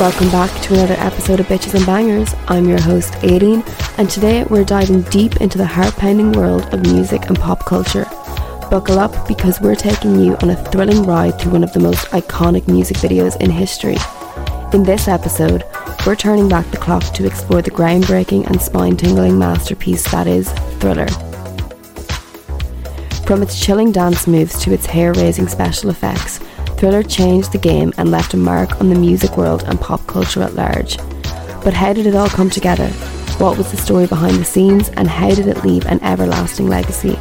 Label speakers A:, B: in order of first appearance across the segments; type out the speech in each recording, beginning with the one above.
A: Welcome back to another episode of Bitches and Bangerz. I'm your host, Aideen, and today we're diving deep into the heart pounding world of music and pop culture. Buckle up because we're taking you on a thrilling ride through one of the most iconic music videos in history. In this episode, we're turning back the clock to explore the groundbreaking and spine tingling masterpiece that is Thriller. From its chilling dance moves to its hair raising special effects, Thriller changed the game and left a mark on the music world and pop culture at large. But how did it all come together? What was the story behind the scenes and how did it leave an everlasting legacy?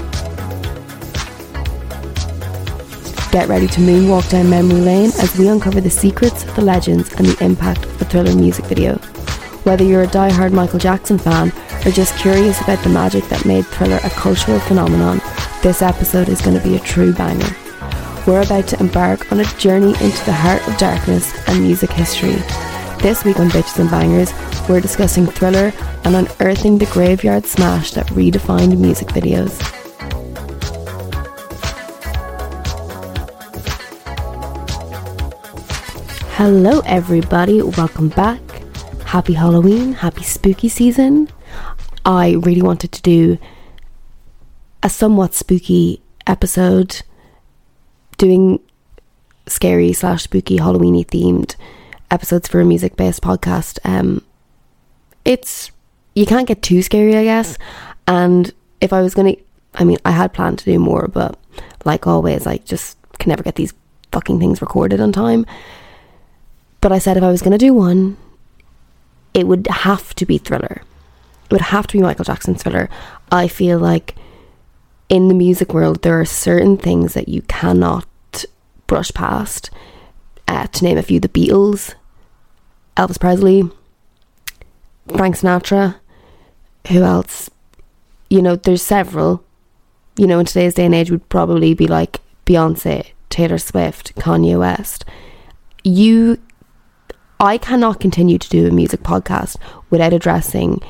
A: Get ready to moonwalk down memory lane as we uncover the secrets, the legends, and the impact of the Thriller music video. Whether you're a die-hard Michael Jackson fan or just curious about the magic that made Thriller a cultural phenomenon, this episode is going to be a true banger we're about to embark on a journey into the heart of darkness and music history. This week on Bitches and Bangerz, we're discussing Thriller and unearthing the graveyard smash that redefined music videos. Hello, everybody, welcome back. Happy Halloween, happy spooky season. I really wanted to do a somewhat spooky episode doing scary slash spooky Halloweeny themed episodes for a music based podcast. Um, it's you can't get too scary, I guess. And if I was gonna, I mean, I had planned to do more, but like always, I just can never get these fucking things recorded on time. But I said if I was gonna do one, it would have to be Thriller. It would have to be Michael Jackson Thriller. I feel like in the music world, there are certain things that you cannot brush past. Uh, to name a few, the Beatles, Elvis Presley, Frank Sinatra. Who else? You know, there's several. You know, in today's day and age, would probably be like Beyonce, Taylor Swift, Kanye West. You, I cannot continue to do a music podcast without addressing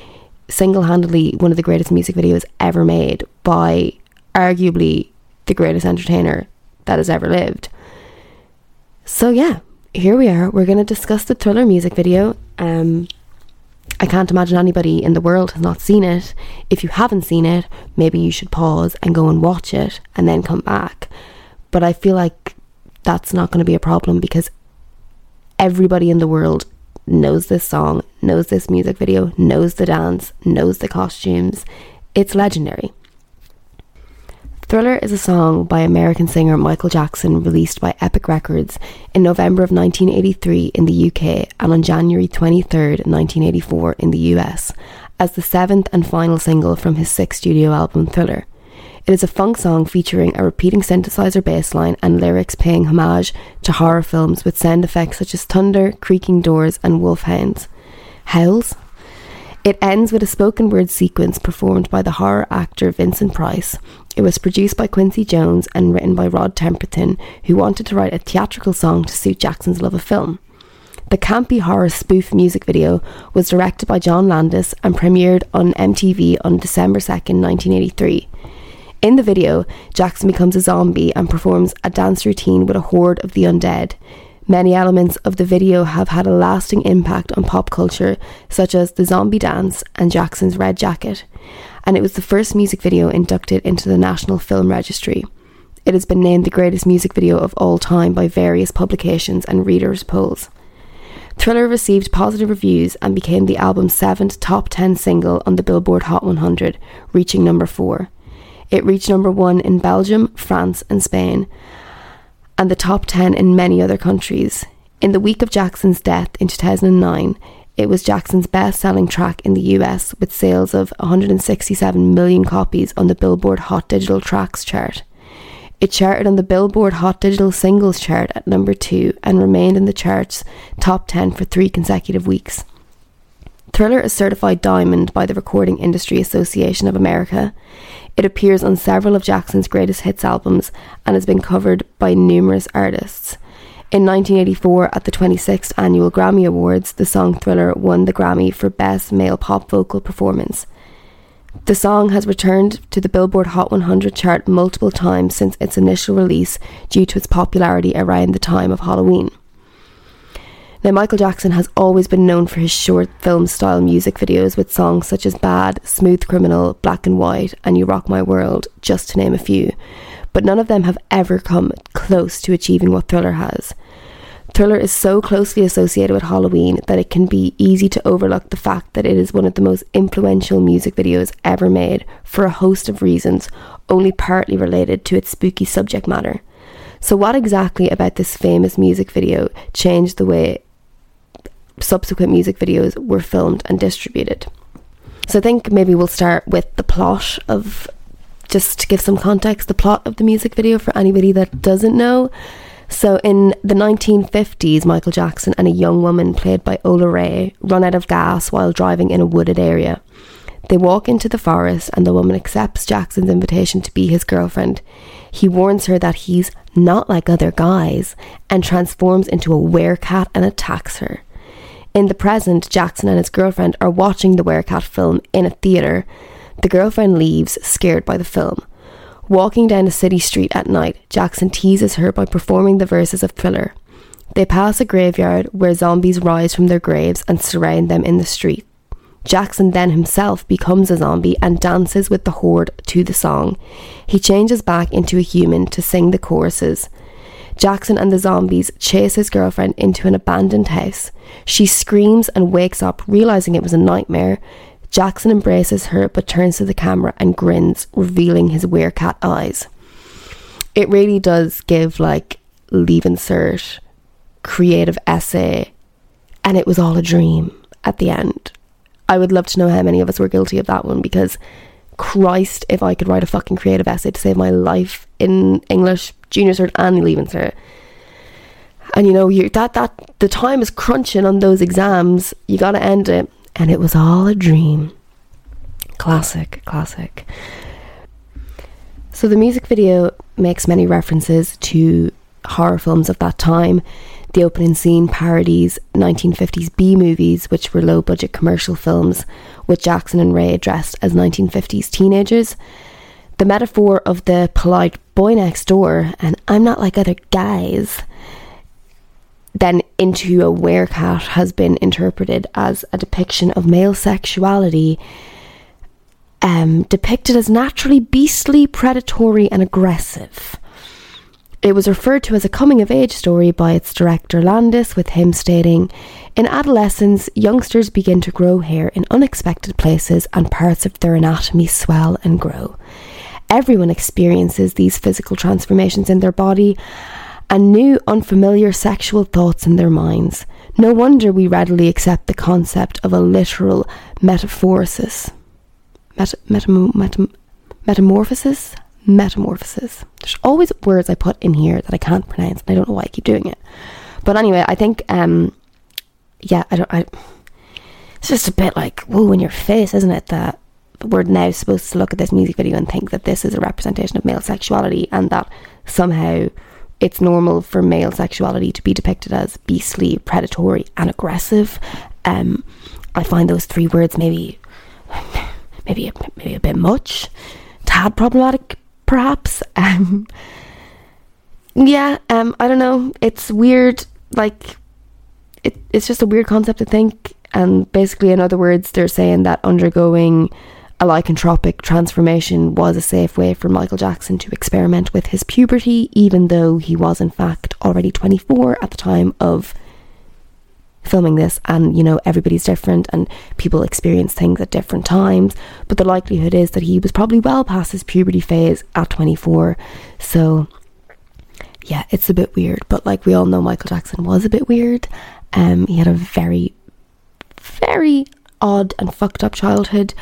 A: single handedly one of the greatest music videos ever made by arguably the greatest entertainer that has ever lived. So yeah, here we are. We're going to discuss the Thriller music video. Um, I can't imagine anybody in the world has not seen it. If you haven't seen it, maybe you should pause and go and watch it and then come back. But I feel like that's not going to be a problem because everybody in the world knows this song, knows this music video, knows the dance, knows the costumes. It's legendary. Thriller is a song by American singer Michael Jackson released by Epic Records in November of 1983 in the UK and on January 23, 1984 in the US, as the seventh and final single from his sixth studio album Thriller. It is a funk song featuring a repeating synthesizer bass line and lyrics paying homage to horror films with sound effects such as thunder, creaking doors, and wolf hounds. Howls? It ends with a spoken word sequence performed by the horror actor Vincent Price. It was produced by Quincy Jones and written by Rod Temperton, who wanted to write a theatrical song to suit Jackson's love of film. The campy horror spoof music video was directed by John Landis and premiered on MTV on December 2nd, 1983. In the video, Jackson becomes a zombie and performs a dance routine with a horde of the undead. Many elements of the video have had a lasting impact on pop culture, such as the zombie dance and Jackson's red jacket, and it was the first music video inducted into the National Film Registry. It has been named the greatest music video of all time by various publications and readers' polls. Thriller received positive reviews and became the album's seventh top 10 single on the Billboard Hot 100, reaching number 4. It reached number 1 in Belgium, France, and Spain, and the top 10 in many other countries. In the week of Jackson's death in 2009, it was Jackson's best selling track in the US with sales of 167 million copies on the Billboard Hot Digital Tracks chart. It charted on the Billboard Hot Digital Singles chart at number 2 and remained in the chart's top 10 for three consecutive weeks. Thriller is certified diamond by the Recording Industry Association of America. It appears on several of Jackson's greatest hits albums and has been covered by numerous artists. In 1984, at the 26th Annual Grammy Awards, the song Thriller won the Grammy for Best Male Pop Vocal Performance. The song has returned to the Billboard Hot 100 chart multiple times since its initial release due to its popularity around the time of Halloween. Now, Michael Jackson has always been known for his short film style music videos with songs such as Bad, Smooth Criminal, Black and White, and You Rock My World, just to name a few. But none of them have ever come close to achieving what Thriller has. Thriller is so closely associated with Halloween that it can be easy to overlook the fact that it is one of the most influential music videos ever made for a host of reasons, only partly related to its spooky subject matter. So, what exactly about this famous music video changed the way subsequent music videos were filmed and distributed. So I think maybe we'll start with the plot of just to give some context, the plot of the music video for anybody that doesn't know. So in the 1950s, Michael Jackson and a young woman played by Ola Ray run out of gas while driving in a wooded area. They walk into the forest and the woman accepts Jackson's invitation to be his girlfriend. He warns her that he's not like other guys and transforms into a werecat and attacks her. In the present, Jackson and his girlfriend are watching the Werecat film in a theatre. The girlfriend leaves, scared by the film. Walking down a city street at night, Jackson teases her by performing the verses of Thriller. They pass a graveyard where zombies rise from their graves and surround them in the street. Jackson then himself becomes a zombie and dances with the horde to the song. He changes back into a human to sing the choruses. Jackson and the zombies chase his girlfriend into an abandoned house. She screams and wakes up, realizing it was a nightmare. Jackson embraces her but turns to the camera and grins, revealing his werecat eyes. It really does give like leave insert, creative essay, and it was all a dream at the end. I would love to know how many of us were guilty of that one because Christ, if I could write a fucking creative essay to save my life in English, junior cert and leaving cert. And you know, you that that the time is crunching on those exams. You got to end it, and it was all a dream. Classic, classic. So the music video makes many references to horror films of that time. The opening scene parodies 1950s B movies, which were low budget commercial films, with Jackson and Ray dressed as 1950s teenagers. The metaphor of the polite boy next door and I'm not like other guys then into a werecat has been interpreted as a depiction of male sexuality um, depicted as naturally beastly, predatory, and aggressive. It was referred to as a coming of age story by its director Landis, with him stating In adolescence, youngsters begin to grow hair in unexpected places and parts of their anatomy swell and grow. Everyone experiences these physical transformations in their body and new, unfamiliar sexual thoughts in their minds. No wonder we readily accept the concept of a literal metaphoresis. Meta, meta, meta, metamorphosis? Metamorphosis. There's always words I put in here that I can't pronounce, and I don't know why I keep doing it. But anyway, I think, um, yeah, I don't, I, it's just a bit like, whoa, in your face, isn't it? That we're now supposed to look at this music video and think that this is a representation of male sexuality and that somehow it's normal for male sexuality to be depicted as beastly, predatory, and aggressive. Um, I find those three words maybe, maybe, maybe a bit much, tad problematic, perhaps. Um, yeah, um, I don't know. It's weird. Like, it, it's just a weird concept to think. And basically, in other words, they're saying that undergoing a lycanthropic transformation was a safe way for Michael Jackson to experiment with his puberty, even though he was in fact already 24 at the time of filming this. And you know, everybody's different and people experience things at different times. But the likelihood is that he was probably well past his puberty phase at 24. So, yeah, it's a bit weird. But like we all know, Michael Jackson was a bit weird. Um, he had a very, very odd and fucked up childhood.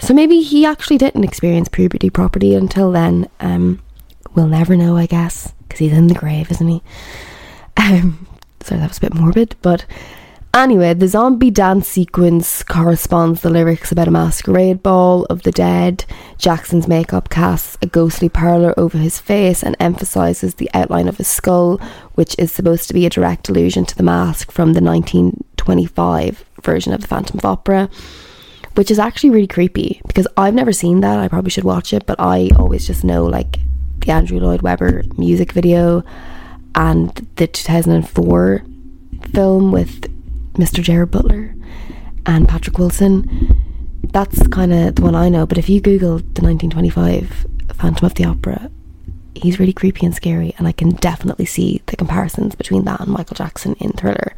A: So maybe he actually didn't experience puberty properly until then. Um, we'll never know, I guess, because he's in the grave, isn't he? Um, sorry, that was a bit morbid, but anyway, the zombie dance sequence corresponds the lyrics about a masquerade ball of the dead. Jackson's makeup casts a ghostly pallor over his face and emphasizes the outline of his skull, which is supposed to be a direct allusion to the mask from the 1925 version of the Phantom of Opera which is actually really creepy because I've never seen that. I probably should watch it, but I always just know like the Andrew Lloyd Webber music video and the 2004 film with Mr. Gerard Butler and Patrick Wilson. That's kind of the one I know. But if you Google the 1925 Phantom of the Opera, he's really creepy and scary, and I can definitely see the comparisons between that and Michael Jackson in Thriller.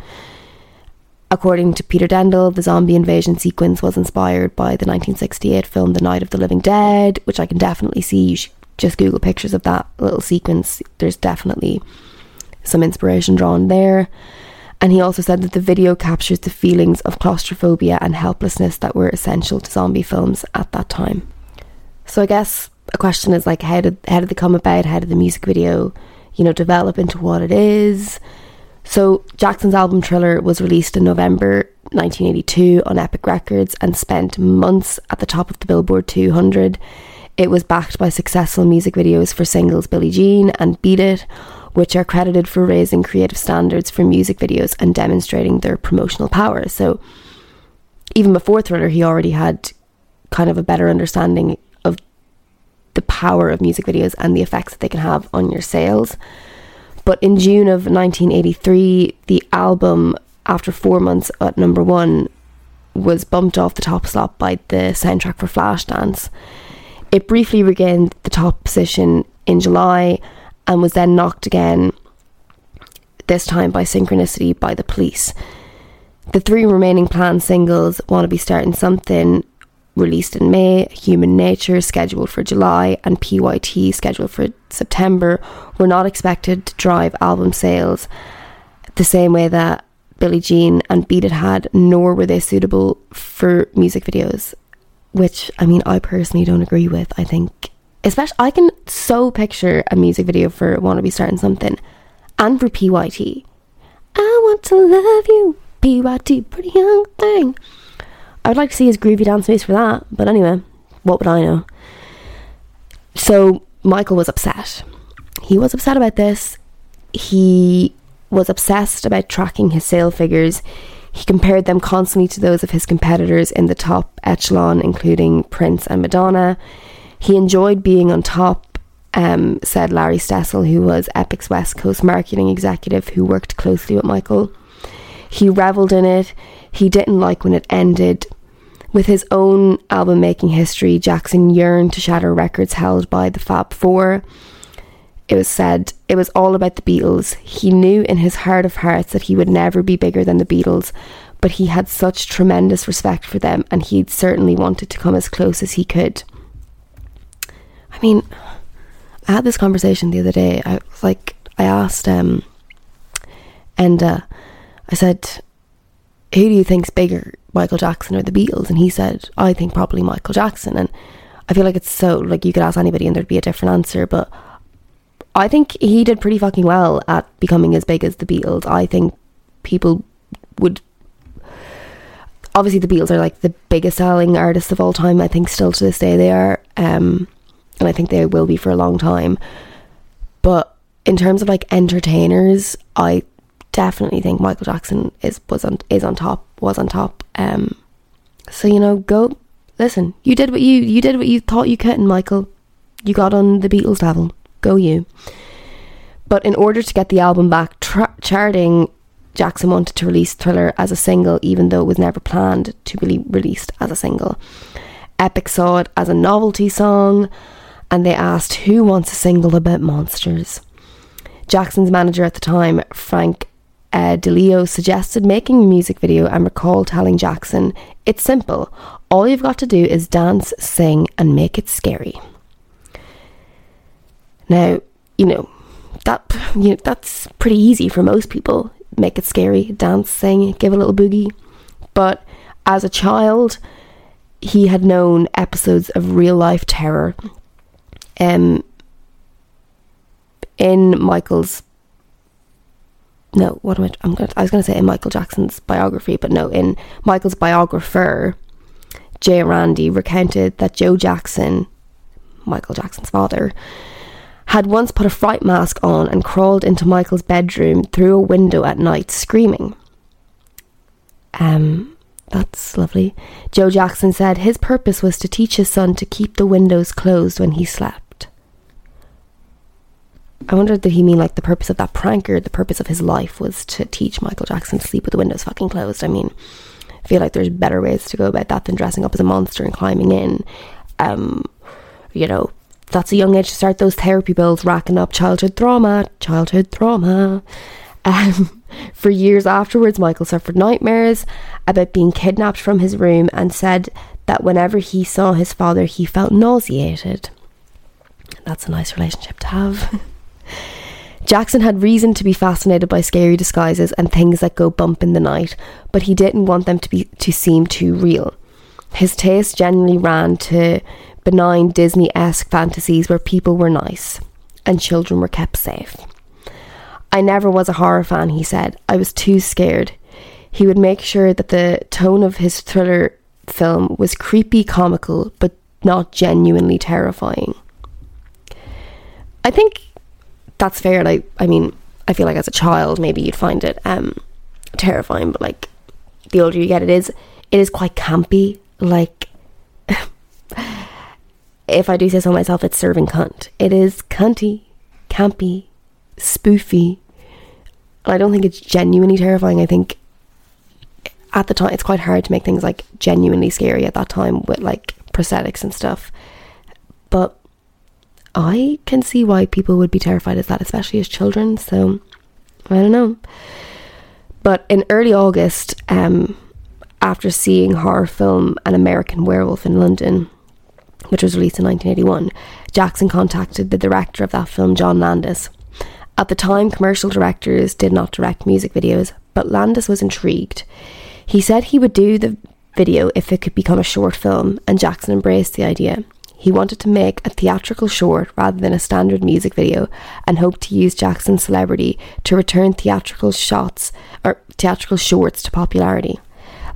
A: According to Peter Dendle, the zombie invasion sequence was inspired by the 1968 film The Night of the Living Dead, which I can definitely see. You should just Google pictures of that little sequence. There's definitely some inspiration drawn there. And he also said that the video captures the feelings of claustrophobia and helplessness that were essential to zombie films at that time. So I guess a question is like how did how did they come about? How did the music video, you know, develop into what it is? So Jackson's album Thriller was released in November 1982 on Epic Records and spent months at the top of the Billboard 200. It was backed by successful music videos for singles Billie Jean and Beat It, which are credited for raising creative standards for music videos and demonstrating their promotional power. So even before Thriller, he already had kind of a better understanding of the power of music videos and the effects that they can have on your sales. But in June of 1983, the album, after four months at number one, was bumped off the top slot by the soundtrack for Flashdance. It briefly regained the top position in July and was then knocked again, this time by Synchronicity by the police. The three remaining planned singles, Wanna Be Starting Something, released in May, Human Nature, scheduled for July, and PYT, scheduled for September, were not expected to drive album sales the same way that Billie Jean and Beat It had, nor were they suitable for music videos, which I mean, I personally don't agree with. I think, especially, I can so picture a music video for Wanna Be Starting Something and for PYT. I want to love you, PYT, pretty young thing. I would like to see his groovy dance moves for that, but anyway, what would I know? So Michael was upset. He was upset about this. He was obsessed about tracking his sale figures. He compared them constantly to those of his competitors in the top echelon, including Prince and Madonna. He enjoyed being on top, um, said Larry Stessel, who was Epic's West Coast marketing executive who worked closely with Michael. He revelled in it. He didn't like when it ended. With his own album making history, Jackson yearned to shatter records held by the Fab Four. It was said it was all about the Beatles. He knew in his heart of hearts that he would never be bigger than the Beatles, but he had such tremendous respect for them and he'd certainly wanted to come as close as he could. I mean, I had this conversation the other day. I was like, I asked, um, uh, I said, who do you think's bigger, Michael Jackson or the Beatles? And he said, I think probably Michael Jackson. And I feel like it's so, like, you could ask anybody and there'd be a different answer. But I think he did pretty fucking well at becoming as big as the Beatles. I think people would. Obviously, the Beatles are like the biggest selling artists of all time. I think still to this day they are. Um, and I think they will be for a long time. But in terms of like entertainers, I definitely think Michael Jackson is was on is on top was on top. Um, so you know, go listen. You did what you you did what you thought you could, and Michael. You got on the Beatles level. Go you. But in order to get the album back tra- charting, Jackson wanted to release Thriller as a single, even though it was never planned to be released as a single. Epic saw it as a novelty song, and they asked who wants a single about monsters. Jackson's manager at the time, Frank uh, DiLeo suggested making a music video and recalled telling Jackson, It's simple. All you've got to do is dance, sing, and make it scary. Now, you know, that you know, that's pretty easy for most people. Make it scary, dance, sing, give a little boogie. But as a child, he had known episodes of real life terror. Um, in Michael's no, what am I? I'm going. I was going to say in Michael Jackson's biography, but no, in Michael's biographer, Jay Randy recounted that Joe Jackson, Michael Jackson's father, had once put a fright mask on and crawled into Michael's bedroom through a window at night, screaming. Um, that's lovely. Joe Jackson said his purpose was to teach his son to keep the windows closed when he slept. I wonder did he mean like the purpose of that prank or the purpose of his life was to teach Michael Jackson to sleep with the windows fucking closed? I mean, I feel like there's better ways to go about that than dressing up as a monster and climbing in. Um, you know, that's a young age to start those therapy bills, racking up childhood trauma, childhood trauma. Um, for years afterwards, Michael suffered nightmares about being kidnapped from his room and said that whenever he saw his father, he felt nauseated. That's a nice relationship to have. Jackson had reason to be fascinated by scary disguises and things that go bump in the night, but he didn't want them to be to seem too real. His taste generally ran to benign Disney-esque fantasies where people were nice and children were kept safe. I never was a horror fan, he said. I was too scared. He would make sure that the tone of his thriller film was creepy comical but not genuinely terrifying. I think that's fair. Like, I mean, I feel like as a child, maybe you'd find it um, terrifying, but like the older you get, it is it is quite campy. Like, if I do say so myself, it's serving cunt. It is cunty, campy, spoofy. And I don't think it's genuinely terrifying. I think at the time it's quite hard to make things like genuinely scary at that time with like prosthetics and stuff. But I can see why people would be terrified of that, especially as children. So I don't know. But in early August, um, after seeing horror film An American Werewolf in London, which was released in 1981, Jackson contacted the director of that film, John Landis. At the time, commercial directors did not direct music videos, but Landis was intrigued. He said he would do the video if it could become a short film, and Jackson embraced the idea. He wanted to make a theatrical short rather than a standard music video and hoped to use Jackson's celebrity to return theatrical shots or theatrical shorts to popularity.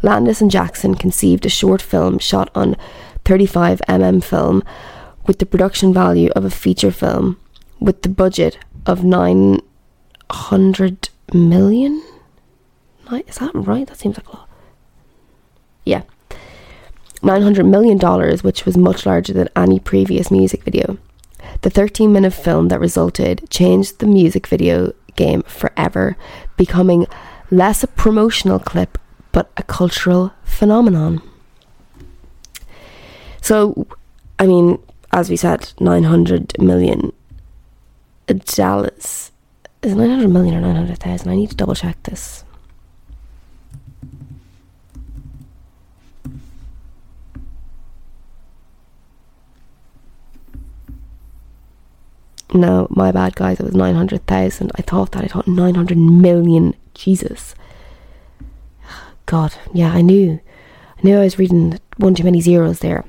A: Landis and Jackson conceived a short film shot on 35mm film with the production value of a feature film with the budget of 900 million? Is that right? That seems like a lot. Yeah. $900 million, which was much larger than any previous music video. The 13 minute film that resulted changed the music video game forever, becoming less a promotional clip but a cultural phenomenon. So, I mean, as we said, 900 million dollars. Is 900 million or 900,000? I need to double check this. No, my bad, guys. It was 900,000. I thought that. I thought 900 million. Jesus. God. Yeah, I knew. I knew I was reading one too many zeros there.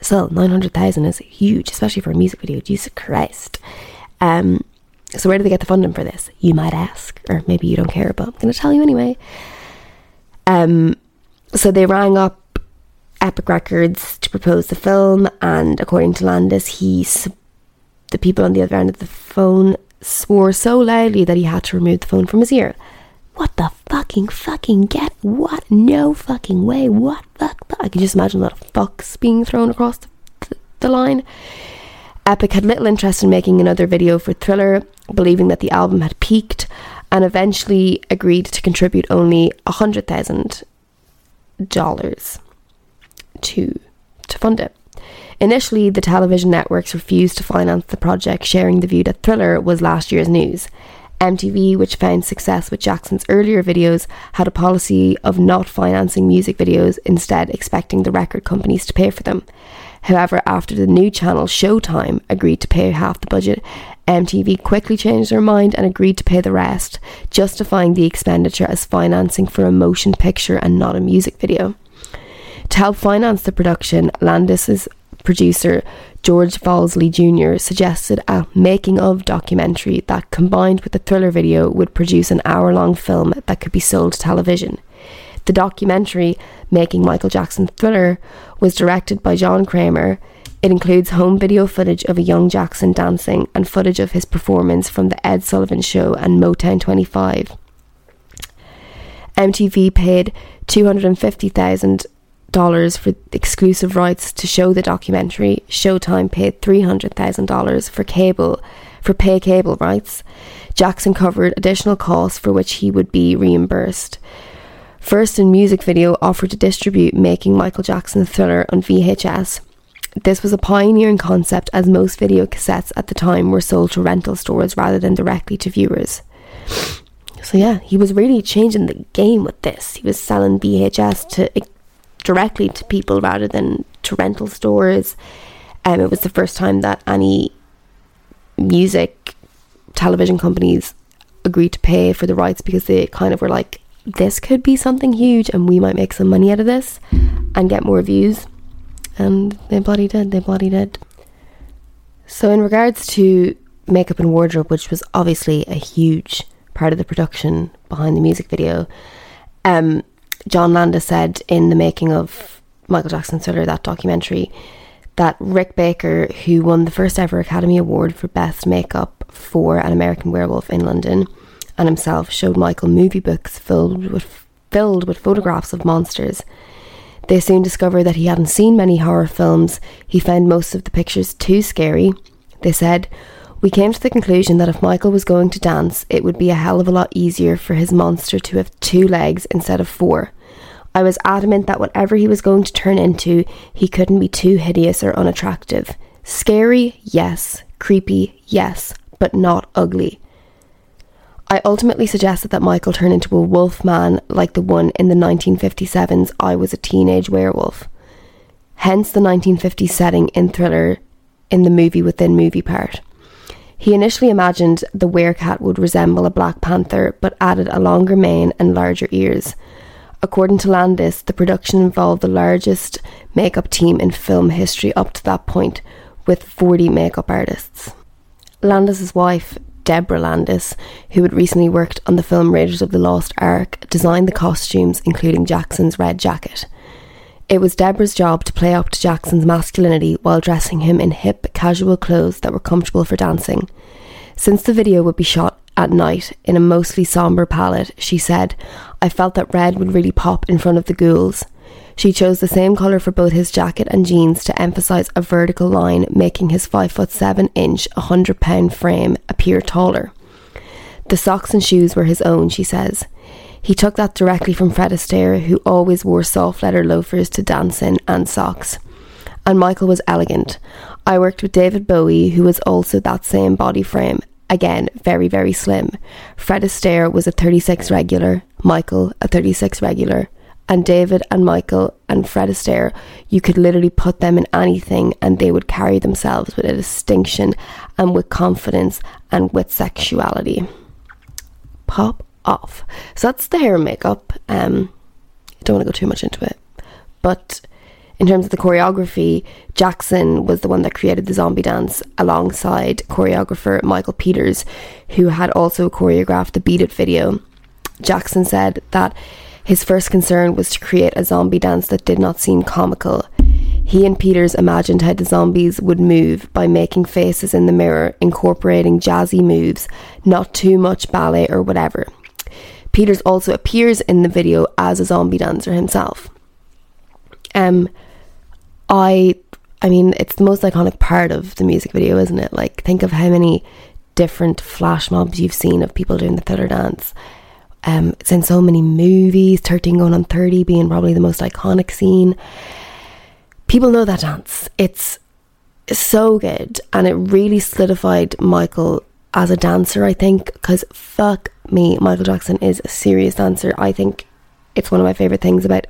A: So, 900,000 is huge, especially for a music video. Jesus Christ. Um, so, where do they get the funding for this? You might ask. Or maybe you don't care, but I'm going to tell you anyway. Um, so, they rang up Epic Records to propose the film, and according to Landis, he the people on the other end of the phone swore so loudly that he had to remove the phone from his ear. What the fucking fucking get? What? No fucking way. What? Fuck. I can just imagine a lot of fucks being thrown across the, the, the line. Epic had little interest in making another video for Thriller, believing that the album had peaked, and eventually agreed to contribute only a hundred thousand dollars to to fund it. Initially, the television networks refused to finance the project, sharing the view that Thriller was last year's news. MTV, which found success with Jackson's earlier videos, had a policy of not financing music videos, instead, expecting the record companies to pay for them. However, after the new channel Showtime agreed to pay half the budget, MTV quickly changed their mind and agreed to pay the rest, justifying the expenditure as financing for a motion picture and not a music video. To help finance the production, Landis's producer George Folsey Jr. suggested a making of documentary that, combined with the thriller video, would produce an hour long film that could be sold to television. The documentary, Making Michael Jackson Thriller, was directed by John Kramer. It includes home video footage of a young Jackson dancing and footage of his performance from The Ed Sullivan Show and Motown 25. MTV paid 250,000 dollars for exclusive rights to show the documentary. Showtime paid three hundred thousand dollars for cable for pay cable rights. Jackson covered additional costs for which he would be reimbursed. Vestron Music Video offered to distribute Making Michael Jackson Thriller on VHS. This was a pioneering concept as most video cassettes at the time were sold to rental stores rather than directly to viewers. So yeah, he was really changing the game with this. He was selling VHS to directly to people rather than to rental stores. Um, it was the first time that any music television companies agreed to pay for the rights because they kind of were like, this could be something huge and we might make some money out of this and get more views. And they bloody did, they bloody did. So, in regards to makeup and wardrobe, which was obviously a huge part of the production behind the music video, um, John Landis said in the making of Michael Jackson Thriller, that documentary, that Rick Baker, who won the first ever Academy Award for Best Makeup for An American Werewolf in London, and himself showed Michael movie books filled with filled with photographs of monsters. They soon discovered that he hadn't seen many horror films. He found most of the pictures too scary. They said, We came to the conclusion that if Michael was going to dance, it would be a hell of a lot easier for his monster to have two legs instead of four. I was adamant that whatever he was going to turn into, he couldn't be too hideous or unattractive. Scary, yes. Creepy, yes. But not ugly. I ultimately suggested that Michael turn into a wolf man like the one in the 1957's I Was a Teenage Werewolf. Hence the 1950s setting in Thriller in the movie within movie part. He initially imagined the werecat would resemble a Black Panther but added a longer mane and larger ears. According to Landis, the production involved the largest makeup team in film history up to that point, with 40 makeup artists. Landis's wife, Deborah Landis, who had recently worked on the film Raiders of the Lost Ark, designed the costumes, including Jackson's red jacket. It was Deborah's job to play up to Jackson's masculinity while dressing him in hip, casual clothes that were comfortable for dancing. Since the video would be shot at night in a mostly sombre palette, she said, I felt that red would really pop in front of the ghouls. She chose the same colour for both his jacket and jeans to emphasise a vertical line, making his 5 foot 7 inch, 100 pound frame appear taller. The socks and shoes were his own, she says. He took that directly from Fred Astaire, who always wore soft leather loafers to dance in and socks. And Michael was elegant. I worked with David Bowie, who was also that same body frame, Again, very, very slim. Fred Astaire was a 36 regular, Michael a 36 regular, and David and Michael and Fred Astaire, you could literally put them in anything and they would carry themselves with a distinction and with confidence and with sexuality. Pop off. So that's the hair and makeup. Um, I don't want to go too much into it, but in terms of the choreography, Jackson was the one that created the zombie dance alongside choreographer Michael Peters, who had also choreographed the Beat It video. Jackson said that his first concern was to create a zombie dance that did not seem comical. He and Peters imagined how the zombies would move by making faces in the mirror, incorporating jazzy moves, not too much ballet or whatever. Peters also appears in the video as a zombie dancer himself. Um, I I mean, it's the most iconic part of the music video, isn't it? Like, think of how many different flash mobs you've seen of people doing the thriller dance. Um, it's in so many movies, 13 going on 30 being probably the most iconic scene. People know that dance. It's so good. And it really solidified Michael as a dancer, I think, because fuck me, Michael Jackson is a serious dancer. I think it's one of my favourite things about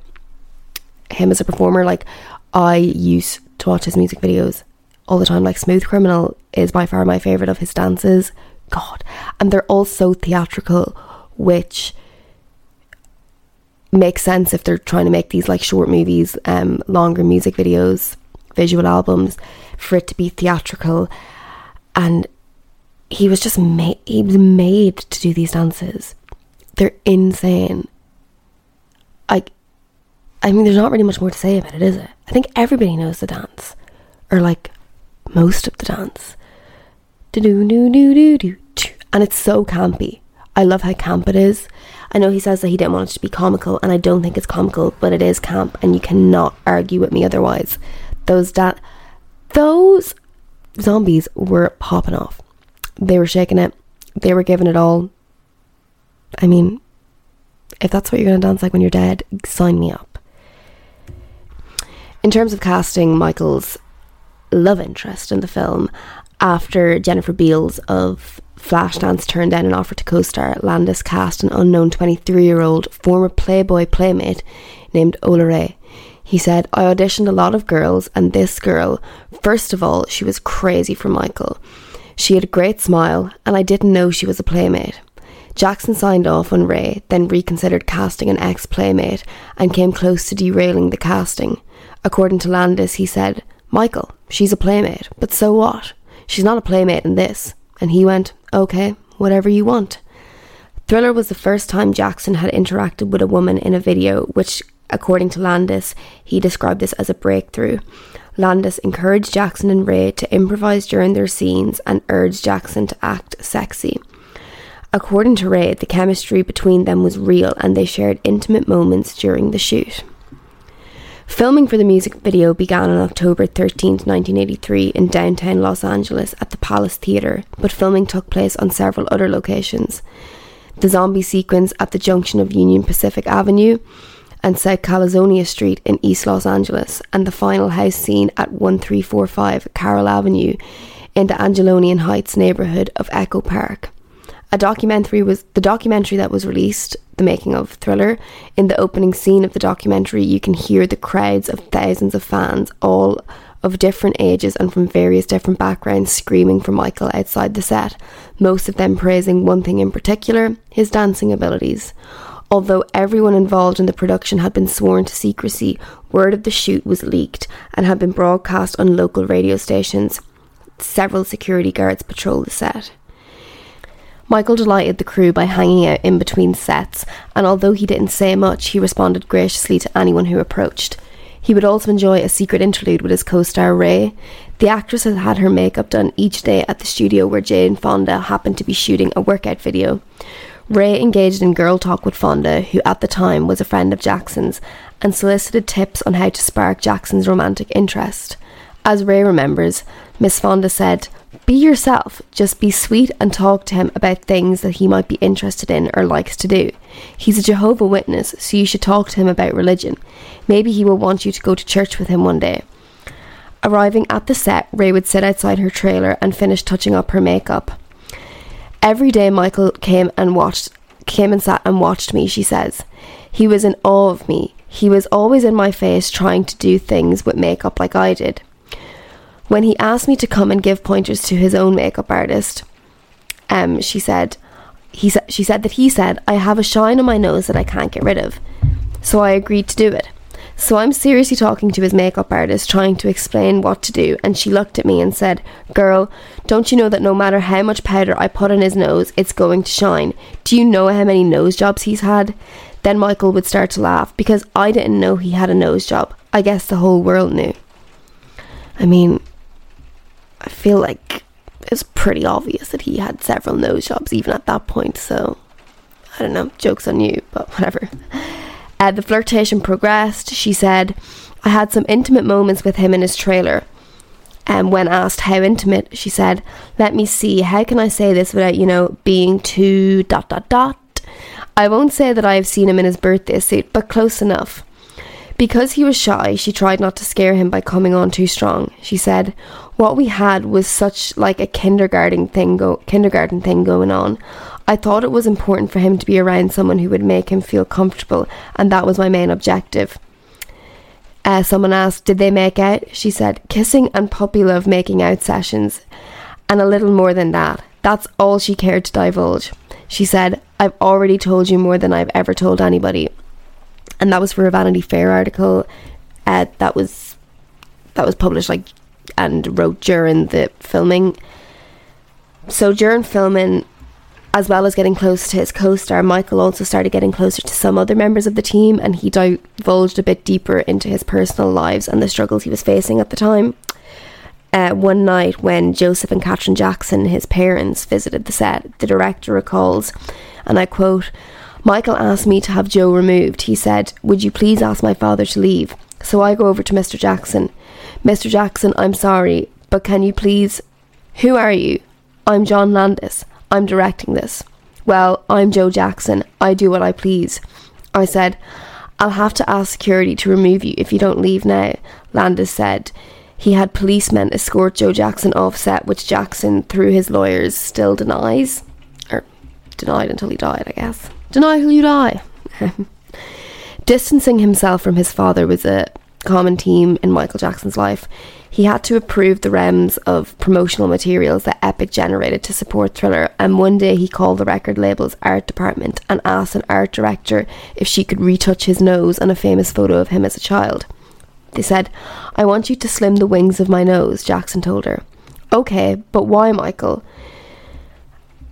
A: him as a performer. Like, I used to watch his music videos all the time. Like Smooth Criminal is by far my favourite of his dances. God. And they're all so theatrical, which makes sense if they're trying to make these like short movies, um, longer music videos, visual albums, for it to be theatrical. And he was just made he was made to do these dances. They're insane. Like I mean, there's not really much more to say about it, is it? I think everybody knows the dance, or like most of the dance. And it's so campy. I love how camp it is. I know he says that he didn't want it to be comical, and I don't think it's comical, but it is camp, and you cannot argue with me otherwise. Those da- those zombies were popping off. They were shaking it. They were giving it all. I mean, if that's what you're going to dance like when you're dead, sign me up. In terms of casting Michael's love interest in the film, after Jennifer Beals of Flashdance turned down an offer to co star, Landis cast an unknown 23 year old former Playboy playmate named Ola Ray. He said, I auditioned a lot of girls, and this girl, first of all, she was crazy for Michael. She had a great smile, and I didn't know she was a playmate. Jackson signed off on Ray, then reconsidered casting an ex playmate and came close to derailing the casting. According to Landis, he said, Michael, she's a playmate, but so what? She's not a playmate in this. And he went, Okay, whatever you want. Thriller was the first time Jackson had interacted with a woman in a video, which, according to Landis, he described this as a breakthrough. Landis encouraged Jackson and Ray to improvise during their scenes and urged Jackson to act sexy. According to Ray, the chemistry between them was real and they shared intimate moments during the shoot. Filming for the music video began on October 13, 1983, in downtown Los Angeles at the Palace Theatre, but filming took place on several other locations. The zombie sequence at the junction of Union Pacific Avenue and South Caledonia Street in East Los Angeles, and the final house scene at 1345 Carroll Avenue in the Angelino Heights neighborhood of Echo Park. A documentary was the documentary that was released, the making of Thriller. In the opening scene of the documentary, you can hear the crowds of thousands of fans, all of different ages and from various different backgrounds, screaming for Michael outside the set, most of them praising one thing in particular his dancing abilities. Although everyone involved in the production had been sworn to secrecy, word of the shoot was leaked and had been broadcast on local radio stations. Several security guards patrolled the set. Michael delighted the crew by hanging out in between sets, and although he didn't say much, he responded graciously to anyone who approached. He would also enjoy a secret interlude with his co star Ray. The actress had had her makeup done each day at the studio where Jane Fonda happened to be shooting a workout video. Ray engaged in girl talk with Fonda, who at the time was a friend of Jackson's, and solicited tips on how to spark Jackson's romantic interest. As Ray remembers, Miss Fonda said, be yourself. Just be sweet and talk to him about things that he might be interested in or likes to do. He's a Jehovah Witness, so you should talk to him about religion. Maybe he will want you to go to church with him one day. Arriving at the set, Ray would sit outside her trailer and finish touching up her makeup. Every day Michael came and watched came and sat and watched me, she says. He was in awe of me. He was always in my face trying to do things with makeup like I did. When he asked me to come and give pointers to his own makeup artist, um, she said, he sa- she said that he said, I have a shine on my nose that I can't get rid of. So I agreed to do it. So I'm seriously talking to his makeup artist, trying to explain what to do, and she looked at me and said, Girl, don't you know that no matter how much powder I put on his nose, it's going to shine? Do you know how many nose jobs he's had? Then Michael would start to laugh because I didn't know he had a nose job. I guess the whole world knew. I mean, I feel like it's pretty obvious that he had several nose jobs even at that point, so I don't know, joke's on you, but whatever. Uh, the flirtation progressed. She said, I had some intimate moments with him in his trailer. And when asked how intimate, she said, Let me see, how can I say this without, you know, being too dot dot dot? I won't say that I have seen him in his birthday suit, but close enough. Because he was shy, she tried not to scare him by coming on too strong. She said, "What we had was such like a kindergarten thing go kindergarten thing going on. I thought it was important for him to be around someone who would make him feel comfortable, and that was my main objective." Uh, someone asked, "Did they make out?" She said, "Kissing and puppy love making out sessions, and a little more than that. That's all she cared to divulge." She said, "I've already told you more than I've ever told anybody and that was for a Vanity Fair article uh, that was that was published like and wrote during the filming. So during filming, as well as getting close to his co-star, Michael also started getting closer to some other members of the team, and he divulged a bit deeper into his personal lives and the struggles he was facing at the time. Uh, one night, when Joseph and Katherine Jackson, his parents, visited the set, the director recalls, and I quote, Michael asked me to have Joe removed. He said, Would you please ask my father to leave? So I go over to Mr. Jackson. Mr. Jackson, I'm sorry, but can you please. Who are you? I'm John Landis. I'm directing this. Well, I'm Joe Jackson. I do what I please. I said, I'll have to ask security to remove you if you don't leave now, Landis said. He had policemen escort Joe Jackson off set, which Jackson, through his lawyers, still denies. Or denied until he died, I guess. Deny till you die. Distancing himself from his father was a common theme in Michael Jackson's life. He had to approve the realms of promotional materials that Epic generated to support Thriller, and one day he called the record label's art department and asked an art director if she could retouch his nose on a famous photo of him as a child. They said, I want you to slim the wings of my nose, Jackson told her. Okay, but why, Michael?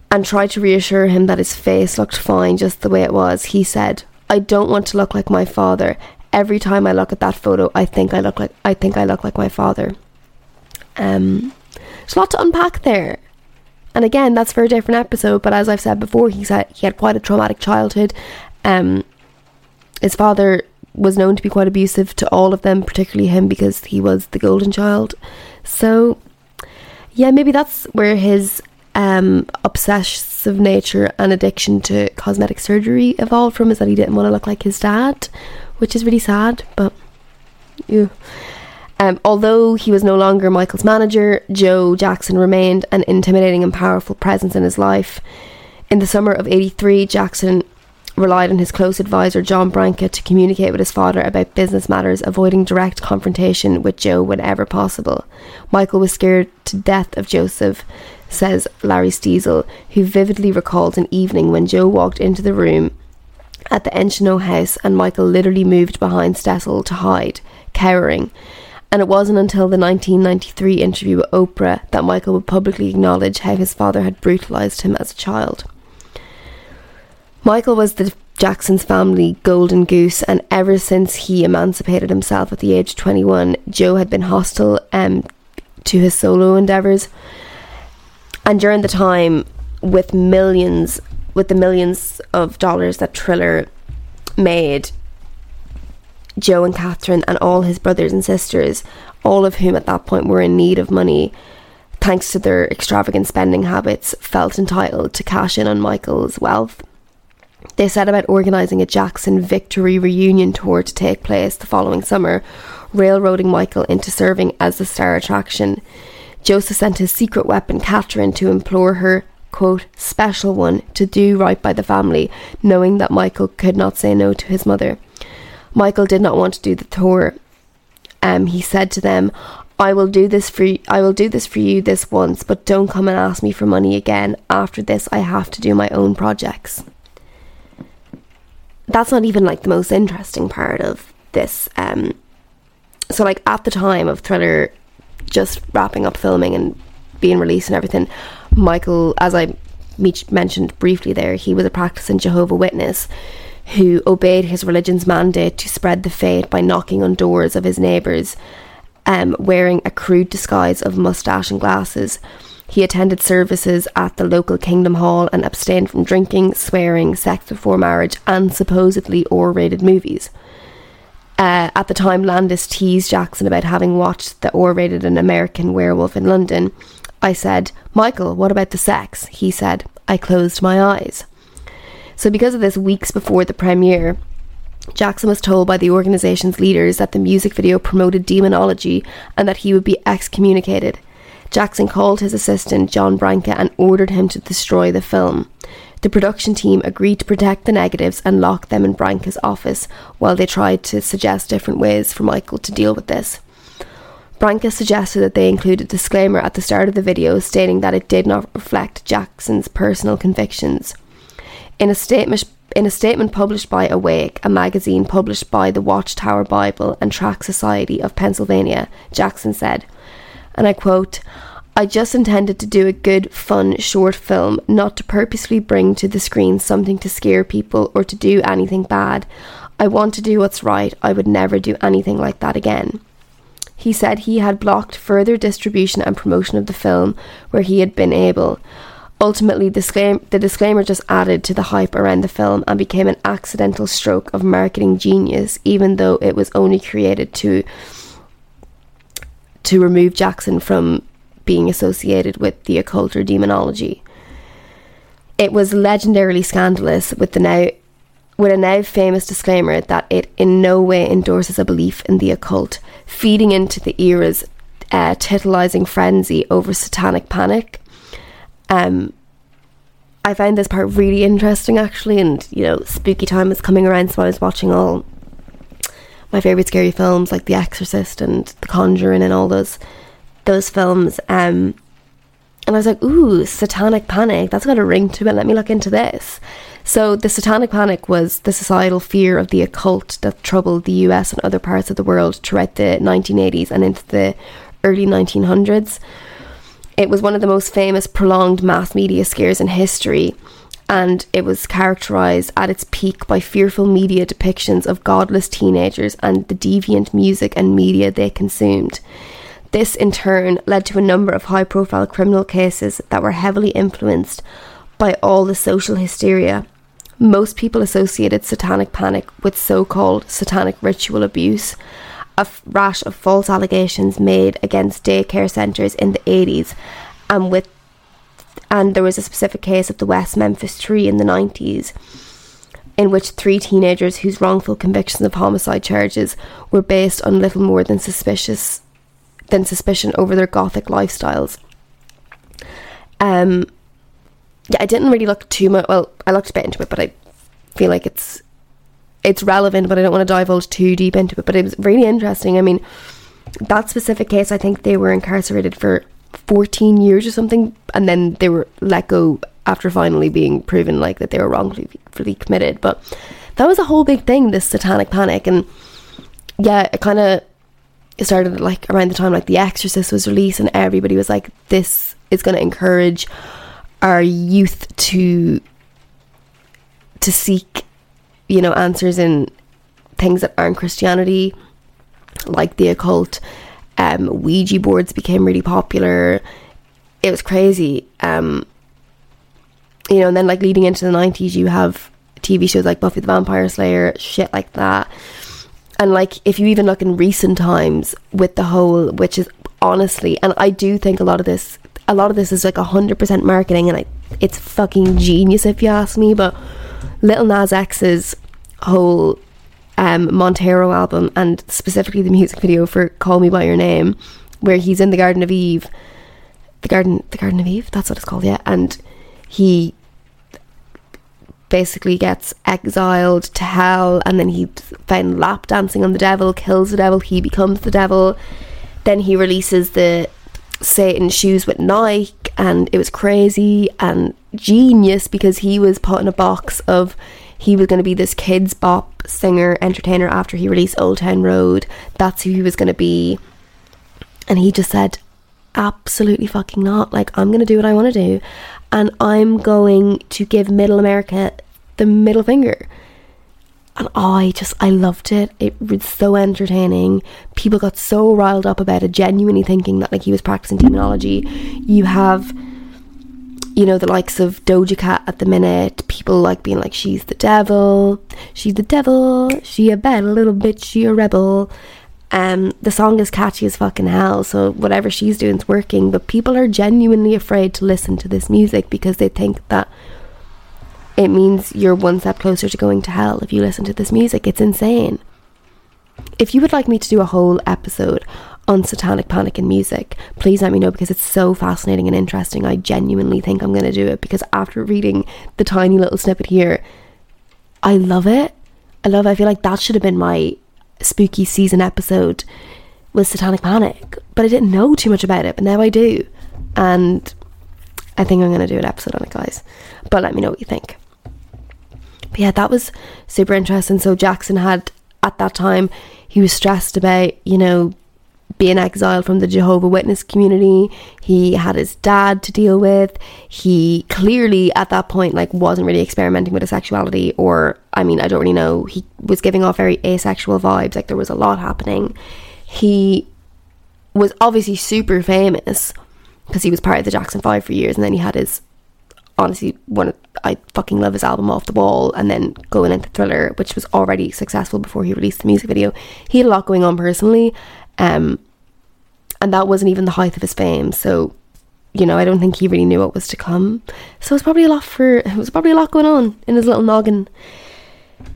A: And tried to reassure him that his face looked fine just the way it was. He said, I don't want to look like my father. Every time I look at that photo, I think I look like I think I look like my father. Um, there's a lot to unpack there. And again, that's for a different episode. But as I've said before, he said he had quite a traumatic childhood. Um, his father was known to be quite abusive to all of them, particularly him because he was the golden child. So, yeah, maybe that's where his um, obsessive nature and addiction to cosmetic surgery evolved from is that he didn't want to look like his dad, which is really sad, but yeah. Um, although he was no longer Michael's manager, Joe Jackson remained an intimidating and powerful presence in his life. In the summer of 83, Jackson relied on his close advisor John Branca to communicate with his father about business matters, avoiding direct confrontation with Joe whenever possible. Michael was scared to death of Joseph, says Larry Stessel, who vividly recalls an evening when Joe walked into the room at the Encino house and Michael literally moved behind Stessel to hide, cowering. And it wasn't until the 1993 interview with Oprah that Michael would publicly acknowledge how his father had brutalised him as a child. Michael was the Jackson's family golden goose, and ever since he emancipated himself at the age of 21, Joe had been hostile um, to his solo endeavours. And during the time, with millions, with the millions of dollars that Thriller made, Joe and Katherine and all his brothers and sisters, all of whom at that point were in need of money, thanks to their extravagant spending habits, felt entitled to cash in on Michael's wealth. They set about organising a Jackson Victory reunion tour to take place the following summer, railroading Michael into serving as the star attraction. Joseph sent his secret weapon, Katherine, to implore her, quote, special one, to do right by the family, knowing that Michael could not say no to his mother. Michael did not want to do the tour. Um, he said to them, I will do this for you, I will do this for you this once, but don't come and ask me for money again. After this I have to do my own projects that's not even like the most interesting part of this. Um, so like at the time of Thriller just wrapping up filming and being released and everything, Michael, as I mentioned briefly there, he was a practicing Jehovah Witness who obeyed his religion's mandate to spread the faith by knocking on doors of his neighbours, um, wearing a crude disguise of mustache and glasses. He attended services at the local Kingdom Hall and abstained from drinking, swearing, sex before marriage, and supposedly R rated movies. Uh, at the time, Landis teased Jackson about having watched the R rated An American Werewolf in London. I said, Michael, what about the sex? He said, I closed my eyes. So, because of this, weeks before the premiere, Jackson was told by the organization's leaders that the music video promoted demonology and that he would be excommunicated. Jackson called his assistant, John Branca, and ordered him to destroy the film. The production team agreed to protect the negatives and lock them in Branca's office while they tried to suggest different ways for Michael to deal with this. Branca suggested that they include a disclaimer at the start of the video stating that it did not reflect Jackson's personal convictions. In a statement in a statement published by Awake, a magazine published by the Watchtower Bible and Tract Society of Pennsylvania, Jackson said, and I quote, I just intended to do a good, fun, short film, not to purposely bring to the screen something to scare people or to do anything bad. I want to do what's right. I would never do anything like that again. He said he had blocked further distribution and promotion of the film where he had been able. Ultimately, the disclaimer just added to the hype around the film and became an accidental stroke of marketing genius, even though it was only created to to remove Jackson from being associated with the occult or demonology. It was legendarily scandalous with the now with a now famous disclaimer that it in no way endorses a belief in the occult, feeding into the era's uh, titillizing frenzy over satanic panic. Um, I found this part really interesting actually, and you know, spooky time is coming around, so I was watching all my favorite scary films like The Exorcist and The Conjuring and all those those films. Um, and I was like, ooh, satanic panic. That's got a ring to it. Let me look into this. So, the satanic panic was the societal fear of the occult that troubled the US and other parts of the world throughout the 1980s and into the early 1900s. It was one of the most famous prolonged mass media scares in history, and it was characterized at its peak by fearful media depictions of godless teenagers and the deviant music and media they consumed. This, in turn, led to a number of high profile criminal cases that were heavily influenced by all the social hysteria. Most people associated satanic panic with so called satanic ritual abuse, a rash of false allegations made against daycare centres in the 80s, and with and there was a specific case of the West Memphis Three in the 90s in which three teenagers whose wrongful convictions of homicide charges were based on little more than suspicious than suspicion over their gothic lifestyles. Um, yeah, I didn't really look too much. Well, I looked a bit into it, but I feel like it's it's relevant, but I don't want to divulge too deep into it. But it was really interesting. I mean, that specific case, I think they were incarcerated for 14 years or something, and then they were let go after finally being proven like that they were wrongfully committed. But that was a whole big thing, this satanic panic, and yeah, it kind of it started like around the time like The Exorcist was released, and everybody was like, "This is going to encourage our youth to to seek, you know, answers in things that aren't Christianity, like the occult." Um, Ouija boards became really popular. It was crazy. Um, you know, and then like leading into the nineties, you have TV shows like Buffy the Vampire Slayer, shit like that and like if you even look in recent times with the whole which is honestly and i do think a lot of this a lot of this is like 100% marketing and I, it's fucking genius if you ask me but little nas x's whole um, montero album and specifically the music video for call me by your name where he's in the garden of eve the garden the garden of eve? That's what it's called yeah. And he basically gets exiled to hell and then he found lap dancing on the devil, kills the devil, he becomes the devil. Then he releases the Satan shoes with Nike and it was crazy and genius because he was put in a box of he was going to be this kids bop singer entertainer after he released Old Town Road. That's who he was going to be. And he just said, absolutely fucking not. Like, I'm going to do what I want to do and I'm going to give Middle America the middle finger. And I just, I loved it. It was so entertaining. People got so riled up about it, genuinely thinking that like he was practicing demonology. You have, you know, the likes of Doja Cat at the minute. People like being like, she's the devil. She's the devil. She a bad little bitch. She a rebel. Um, the song is catchy as fucking hell, so whatever she's doing is working. But people are genuinely afraid to listen to this music because they think that it means you're one step closer to going to hell if you listen to this music. It's insane. If you would like me to do a whole episode on satanic panic in music, please let me know because it's so fascinating and interesting. I genuinely think I'm going to do it because after reading the tiny little snippet here, I love it. I love it. I feel like that should have been my spooky season episode was Satanic Panic, but I didn't know too much about it, but now I do. And I think I'm going to do an episode on it, guys. But let me know what you think. But yeah, that was super interesting. So Jackson had, at that time, he was stressed about, you know, being exiled from the Jehovah Witness community. He had his dad to deal with. He clearly at that point like wasn't really experimenting with his sexuality or I mean, I don't really know. He was giving off very asexual vibes, like there was a lot happening. He was obviously super famous because he was part of the Jackson 5 for years and then he had his honestly one I fucking love his album Off the Wall and then going into Thriller which was already successful before he released the music video. He had a lot going on personally um, and that wasn't even the height of his fame. So you know, I don't think he really knew what was to come. So it was probably a lot for it was probably a lot going on in his little noggin.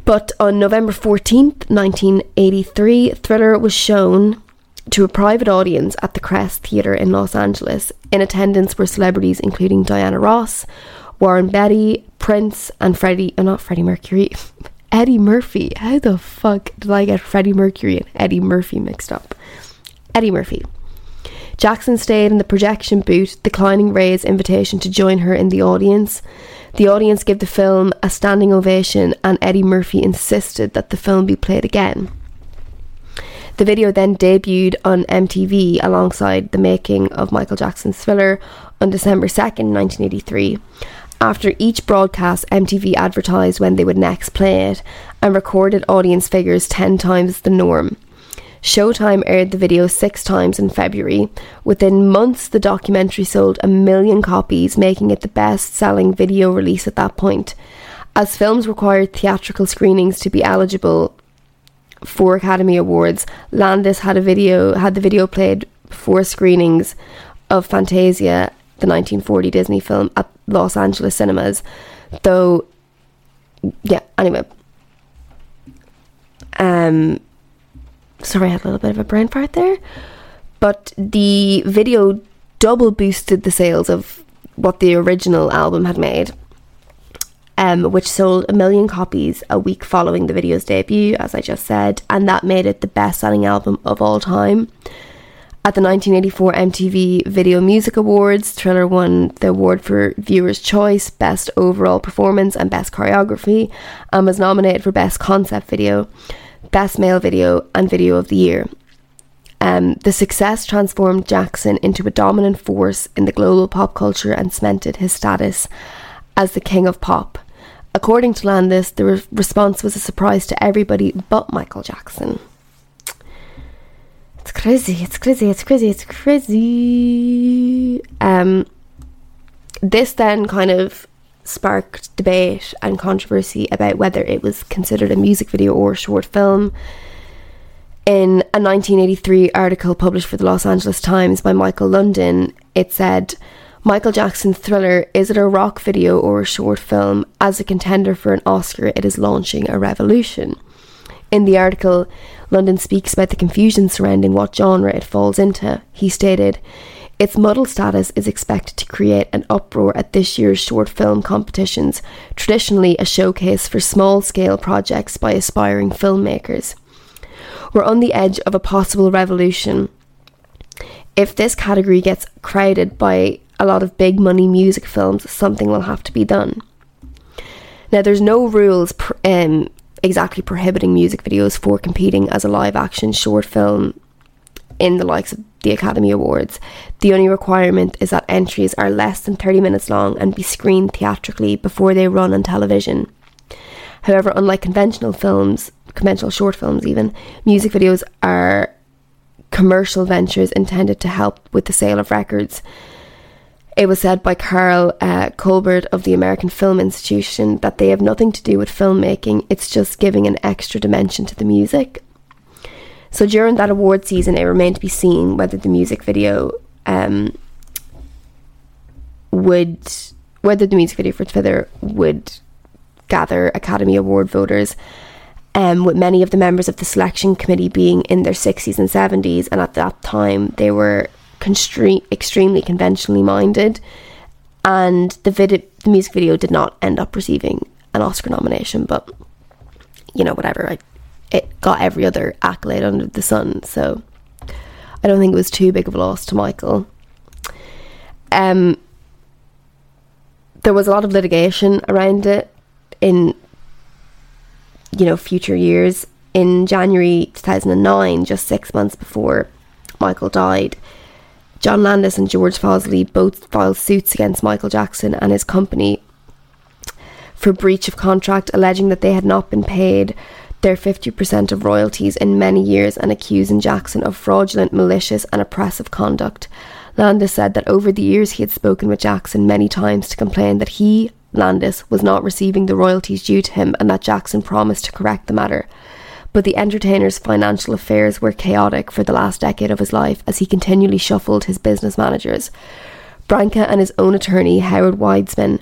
A: But on November 14th, 1983, Thriller was shown to a private audience at the Crest Theatre in Los Angeles. In attendance were celebrities including Diana Ross, Warren Beatty, Prince, and Freddie, uh, not Freddie Mercury, Eddie Murphy. How the fuck did I get Freddie Mercury and Eddie Murphy mixed up? Eddie Murphy. Jackson stayed in the projection booth, declining Ray's invitation to join her in the audience. The audience gave the film a standing ovation, and Eddie Murphy insisted that the film be played again. The video then debuted on MTV alongside the making of Michael Jackson's Thriller on December 2nd, 1983. After each broadcast, MTV advertised when they would next play it and recorded audience figures 10 times the norm. Showtime aired the video six times in February. Within months, the documentary sold a million copies, making it the best selling video release at that point. As films required theatrical screenings to be eligible for Academy Awards, Landis had a video had the video played before screenings of Fantasia, the 1940 Disney film, at Los Angeles cinemas. Though, yeah. Anyway, um, sorry, I had a little bit of a brain fart there. But the video double boosted the sales of what the original album had made, um, which sold a million copies a week following the video's debut, as I just said, and that made it the best selling album of all time. At the 1984 MTV Video Music Awards, Thriller won the award for Viewer's Choice, Best Overall Performance, and Best Choreography, and was nominated for Best Concept Video. Best Male Video, and Video of the Year. Um, the success transformed Jackson into a dominant force in the global pop culture and cemented his status as the king of pop. According to Landis, the re- response was a surprise to everybody but Michael Jackson. It's crazy, it's crazy, it's crazy, it's crazy. Um, this then kind of sparked debate and controversy about whether it was considered a music video or a short film. In a 1983 article published for the Los Angeles Times by Michael London, it said, Michael Jackson's thriller, is it a rock video or a short film? As a contender for an Oscar, it is launching a revolution. In the article, London speaks about the confusion surrounding what genre it falls into. He stated, its muddled status is expected to create an uproar at this year's short film competitions, traditionally a showcase for small scale projects by aspiring filmmakers. We're on the edge of a possible revolution. If this category gets crowded by a lot of big money music films, something will have to be done. Now, there's no rules pr- um, exactly prohibiting music videos for competing as a live action short film in the likes of the Academy Awards. The only requirement is that entries are less than 30 minutes long and be screened theatrically before they run on television. However, unlike conventional films, conventional short films even, music videos are commercial ventures intended to help with the sale of records. It was said by Carl uh, Colbert of the American Film Institution that they have nothing to do with filmmaking, it's just giving an extra dimension to the music. So during that award season, it remained to be seen whether the music video um, would whether the music video for Feather would gather Academy Award voters. Um, with many of the members of the selection committee being in their 60s and 70s, and at that time they were constre- extremely conventionally minded, and the, vid- the music video did not end up receiving an Oscar nomination, but you know, whatever. I it got every other accolade under the sun. So I don't think it was too big of a loss to Michael. Um, there was a lot of litigation around it in you know future years. In January 2009, just six months before Michael died, John Landis and George Folsey both filed suits against Michael Jackson and his company for breach of contract, alleging that they had not been paid their 50% of royalties in many years and accusing Jackson of fraudulent, malicious, and oppressive conduct. Landis said that over the years he had spoken with Jackson many times to complain that he, Landis, was not receiving the royalties due to him and that Jackson promised to correct the matter. But the entertainer's financial affairs were chaotic for the last decade of his life as he continually shuffled his business managers. Branca and his own attorney, Howard Weitzman,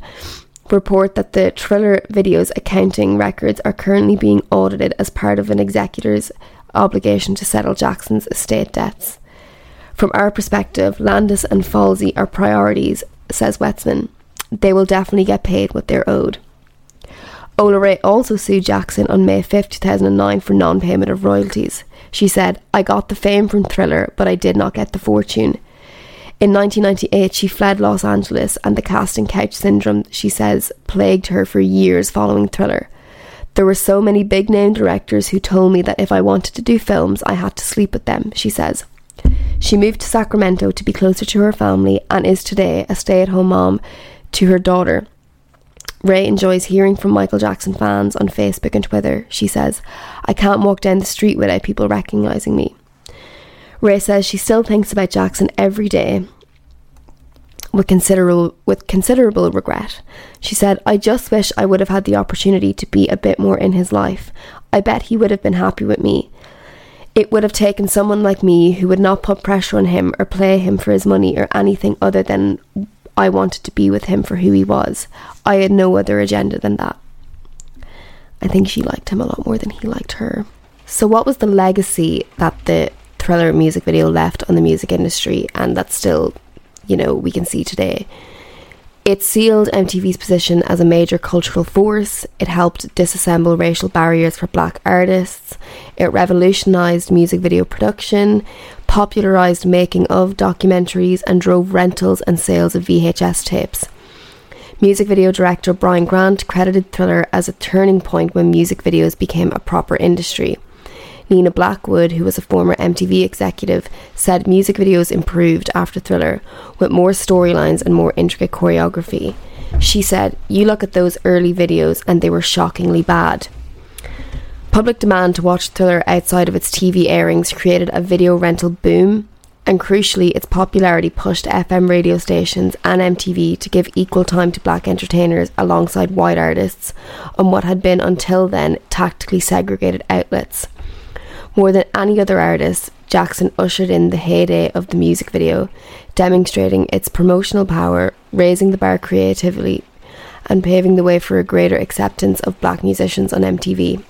A: report that the Thriller video's accounting records are currently being audited as part of an executor's obligation to settle Jackson's estate debts. From our perspective, Landis and Folsey are priorities, says Weitzman. They will definitely get paid what they're owed. Ola Ray also sued Jackson on May 5, 2009 for non payment of royalties. She said, I got the fame from Thriller, but I did not get the fortune. In 1998, she fled Los Angeles, and the casting couch syndrome, she says, plagued her for years following Thriller. There were so many big name directors who told me that if I wanted to do films, I had to sleep with them, she says. She moved to Sacramento to be closer to her family and is today a stay at home mom to her daughter. Ray enjoys hearing from Michael Jackson fans on Facebook and Twitter. She says, I can't walk down the street without people recognising me. Ray says she still thinks about Jackson every day with considerable with considerable regret. She said, I just wish I would have had the opportunity to be a bit more in his life. I bet he would have been happy with me. It would have taken someone like me who would not put pressure on him or play him for his money or anything other than I wanted to be with him for who he was. I had no other agenda than that. I think she liked him a lot more than he liked her. So, what was the legacy that the thriller music video left on the music industry and that's still, you know, we can see today? It sealed MTV's position as a major cultural force. It helped disassemble racial barriers for black artists. It revolutionized music video production, popularized making of documentaries, and drove rentals and sales of VHS tapes. Music video director Brian Grant credited Thriller as a turning point when music videos became a proper industry. Nina Blackwood, who was a former MTV executive, said music videos improved after Thriller, with more storylines and more intricate choreography. She said, You look at those early videos and they were shockingly bad. Public demand to watch Thriller outside of its TV airings created a video rental boom, and crucially, its popularity pushed FM radio stations and MTV to give equal time to black entertainers alongside white artists on what had been until then tactically segregated outlets. More than any other artist, Jackson ushered in the heyday of the music video, demonstrating its promotional power, raising the bar creatively, and paving the way for a greater acceptance of black musicians on MTV.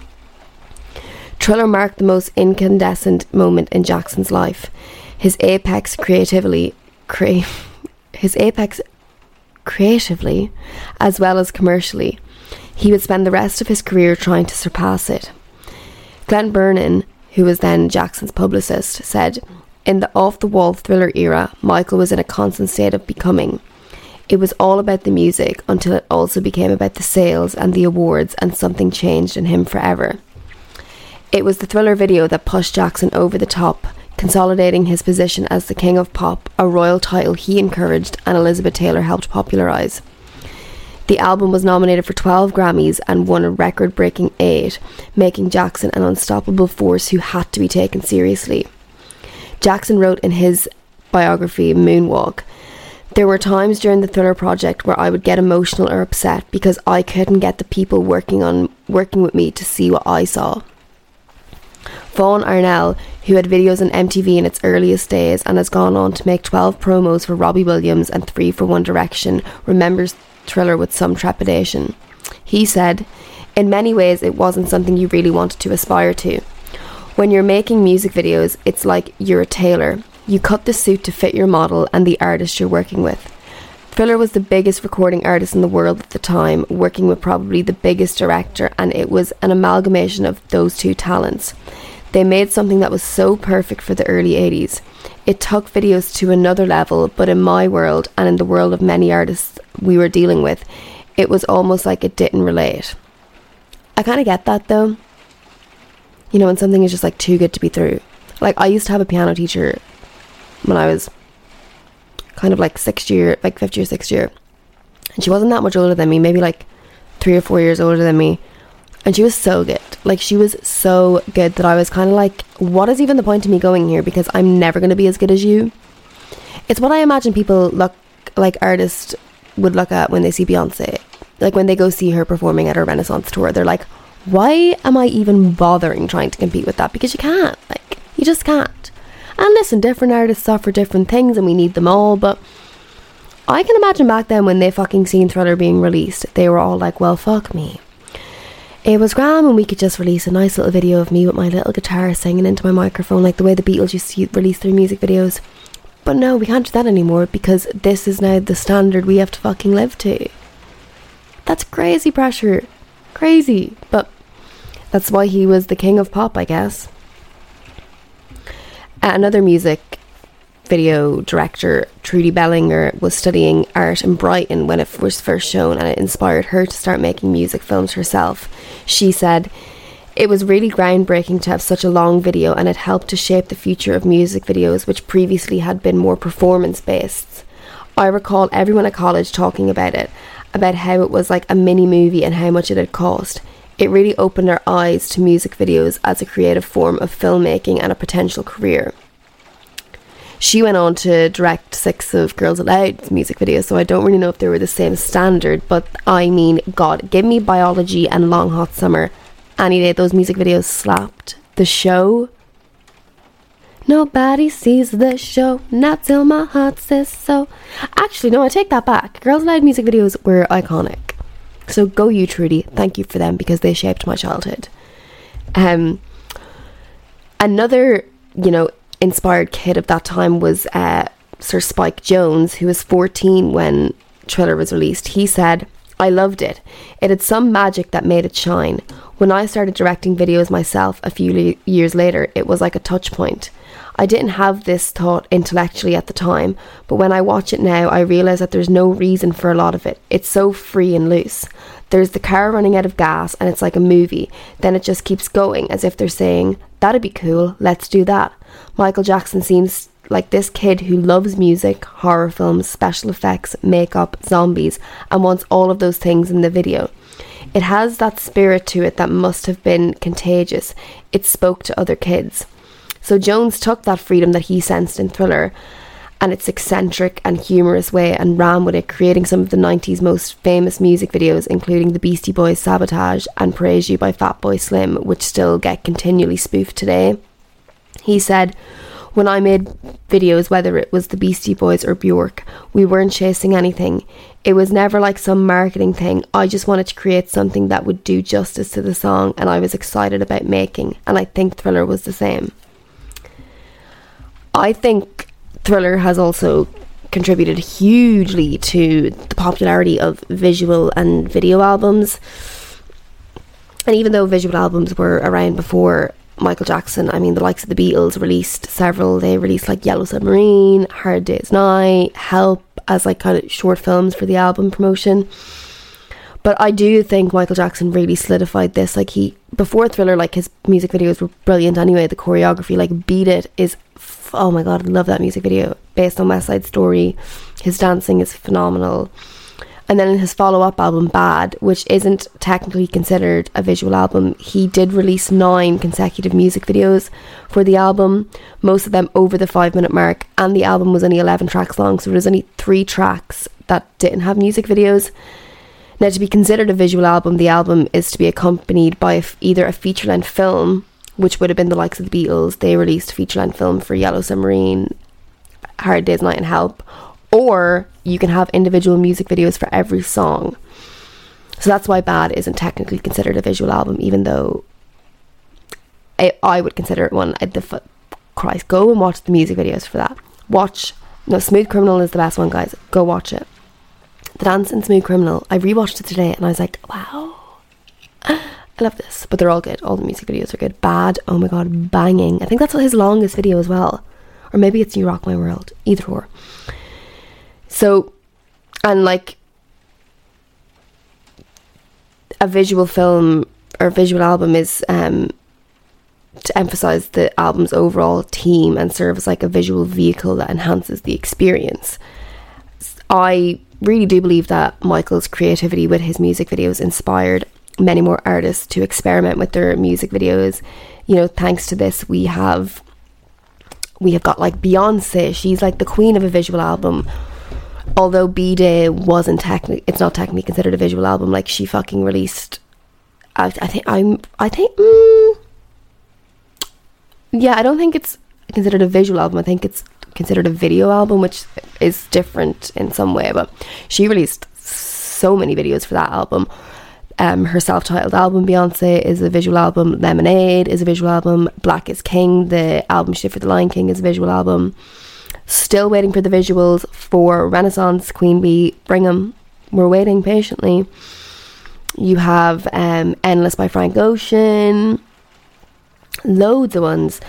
A: Thriller marked the most incandescent moment in Jackson's life. His apex creatively, cre- his apex creatively, as well as commercially. He would spend the rest of his career trying to surpass it. Glen Brunman, who was then Jackson's publicist, said, In the off the wall thriller era, Michael was in a constant state of becoming. It was all about the music until it also became about the sales and the awards, and something changed in him forever. It was the thriller video that pushed Jackson over the top, consolidating his position as the king of pop, a royal title he encouraged and Elizabeth Taylor helped popularise. The album was nominated for 12 Grammys and won a record breaking 8, making Jackson an unstoppable force who had to be taken seriously. Jackson wrote in his biography, Moonwalk, there were times during the thriller project where I would get emotional or upset because I couldn't get the people working on working with me to see what I saw. Vaughan Arnell, who had videos on MTV in its earliest days and has gone on to make 12 promos for Robbie Williams and 3 for One Direction, remembers Thriller with some trepidation. He said, In many ways, it wasn't something you really wanted to aspire to. When you're making music videos, it's like you're a tailor. You cut the suit to fit your model and the artist you're working with. Thriller was the biggest recording artist in the world at the time, working with probably the biggest director, and it was an amalgamation of those two talents. They made something that was so perfect for the early 80s. It took videos to another level, but in my world and in the world of many artists we were dealing with, it was almost like it didn't relate. I kind of get that though. You know, when something is just like too good to be true. Like, I used to have a piano teacher when I was kind of like sixth year, like fifth year, sixth year. And she wasn't that much older than me, maybe like three or four years older than me. And she was so good. Like, she was so good that I was kind of like, what is even the point of me going here? Because I'm never going to be as good as you. It's what I imagine people look like artists would look at when they see Beyonce. Like, when they go see her performing at her Renaissance tour, they're like, why am I even bothering trying to compete with that? Because you can't. Like, you just can't. And listen, different artists offer different things and we need them all, but I can imagine back then when they fucking seen Thriller being released, they were all like, well, fuck me. It was grand when we could just release a nice little video of me with my little guitar singing into my microphone, like the way the Beatles used to release their music videos. But no, we can't do that anymore because this is now the standard we have to fucking live to. That's crazy pressure. Crazy. But that's why he was the king of pop, I guess. Uh, another music video director, Trudy Bellinger, was studying art in Brighton when it was first shown and it inspired her to start making music films herself. She said, it was really groundbreaking to have such a long video and it helped to shape the future of music videos, which previously had been more performance based. I recall everyone at college talking about it, about how it was like a mini movie and how much it had cost. It really opened our eyes to music videos as a creative form of filmmaking and a potential career. She went on to direct six of Girls Aloud music videos, so I don't really know if they were the same standard, but I mean, God, give me biology and Long Hot Summer. Any day, those music videos slapped. The show. Nobody sees the show, not till my heart says so. Actually, no, I take that back. Girls Aloud music videos were iconic. So go you, Trudy. Thank you for them because they shaped my childhood. Um, another, you know, inspired kid of that time was uh, Sir Spike Jonze, who was 14 when Thriller was released. He said, I loved it. It had some magic that made it shine. When I started directing videos myself a few le- years later, it was like a touch point. I didn't have this thought intellectually at the time, but when I watch it now, I realise that there's no reason for a lot of it. It's so free and loose. There's the car running out of gas, and it's like a movie. Then it just keeps going as if they're saying, That'd be cool, let's do that. Michael Jackson seems like this kid who loves music, horror films, special effects, makeup, zombies, and wants all of those things in the video. It has that spirit to it that must have been contagious. It spoke to other kids. So Jonze took that freedom that he sensed in Thriller and its eccentric and humorous way and ran with it, creating some of the 90s most famous music videos, including the Beastie Boys' Sabotage and Praise You by Fatboy Slim, which still get continually spoofed today. He said, when I made videos, whether it was the Beastie Boys or Bjork, we weren't chasing anything. It was never like some marketing thing. I just wanted to create something that would do justice to the song and I was excited about making, and I think Thriller was the same. I think Thriller has also contributed hugely to the popularity of visual and video albums. And even though visual albums were around before Michael Jackson. I mean, the likes of the Beatles released several. They released like Yellow Submarine, Hard Day's Night, Help as like kind of short films for the album promotion. But I do think Michael Jackson really solidified this. Like he before Thriller, like his music videos were brilliant anyway. The choreography, like Beat It, is f- oh my god, I love that music video based on West Side Story. His dancing is phenomenal. And then in his follow up album, Bad, which isn't technically considered a visual album, he did release nine consecutive music videos for the album, most of them over the five minute mark. And the album was only 11 tracks long, so there's only three tracks that didn't have music videos. Now, to be considered a visual album, the album is to be accompanied by either a feature length film, which would have been the likes of the Beatles. They released a feature length film for Yellow Submarine, Hard Day's Night, and Help or you can have individual music videos for every song. So that's why Bad isn't technically considered a visual album, even though I, I would consider it one. I'd the Christ, go and watch the music videos for that. Watch no Smooth Criminal is the best one, guys. Go watch it. The Dance in Smooth Criminal. I rewatched it today and I was like, wow, I love this. But they're all good. All the music videos are good. Bad, oh my god, banging. I think that's his longest video as well, or maybe it's You Rock My World. Either or. So, and like a visual film or visual album is um, to emphasize the album's overall theme and serve as like a visual vehicle that enhances the experience. I really do believe that Michael's creativity with his music videos inspired many more artists to experiment with their music videos. You know, thanks to this, we have we have got like Beyonce. She's like the queen of a visual album although B Day wasn't technically, it's not technically considered a visual album. Like she fucking released. I, I think I'm. I think. Mm, yeah, I don't think it's considered a visual album. I think it's considered a video album, which is different in some way. But she released so many videos for that album. Um, her self-titled album Beyonce is a visual album. Lemonade is a visual album. Black is King, the album she did for The Lion King, is a visual album. Still waiting for the visuals for Renaissance, Queen Bee, Bring 'em. We're waiting patiently. You have um, Endless by Frank Ocean. Loads of ones.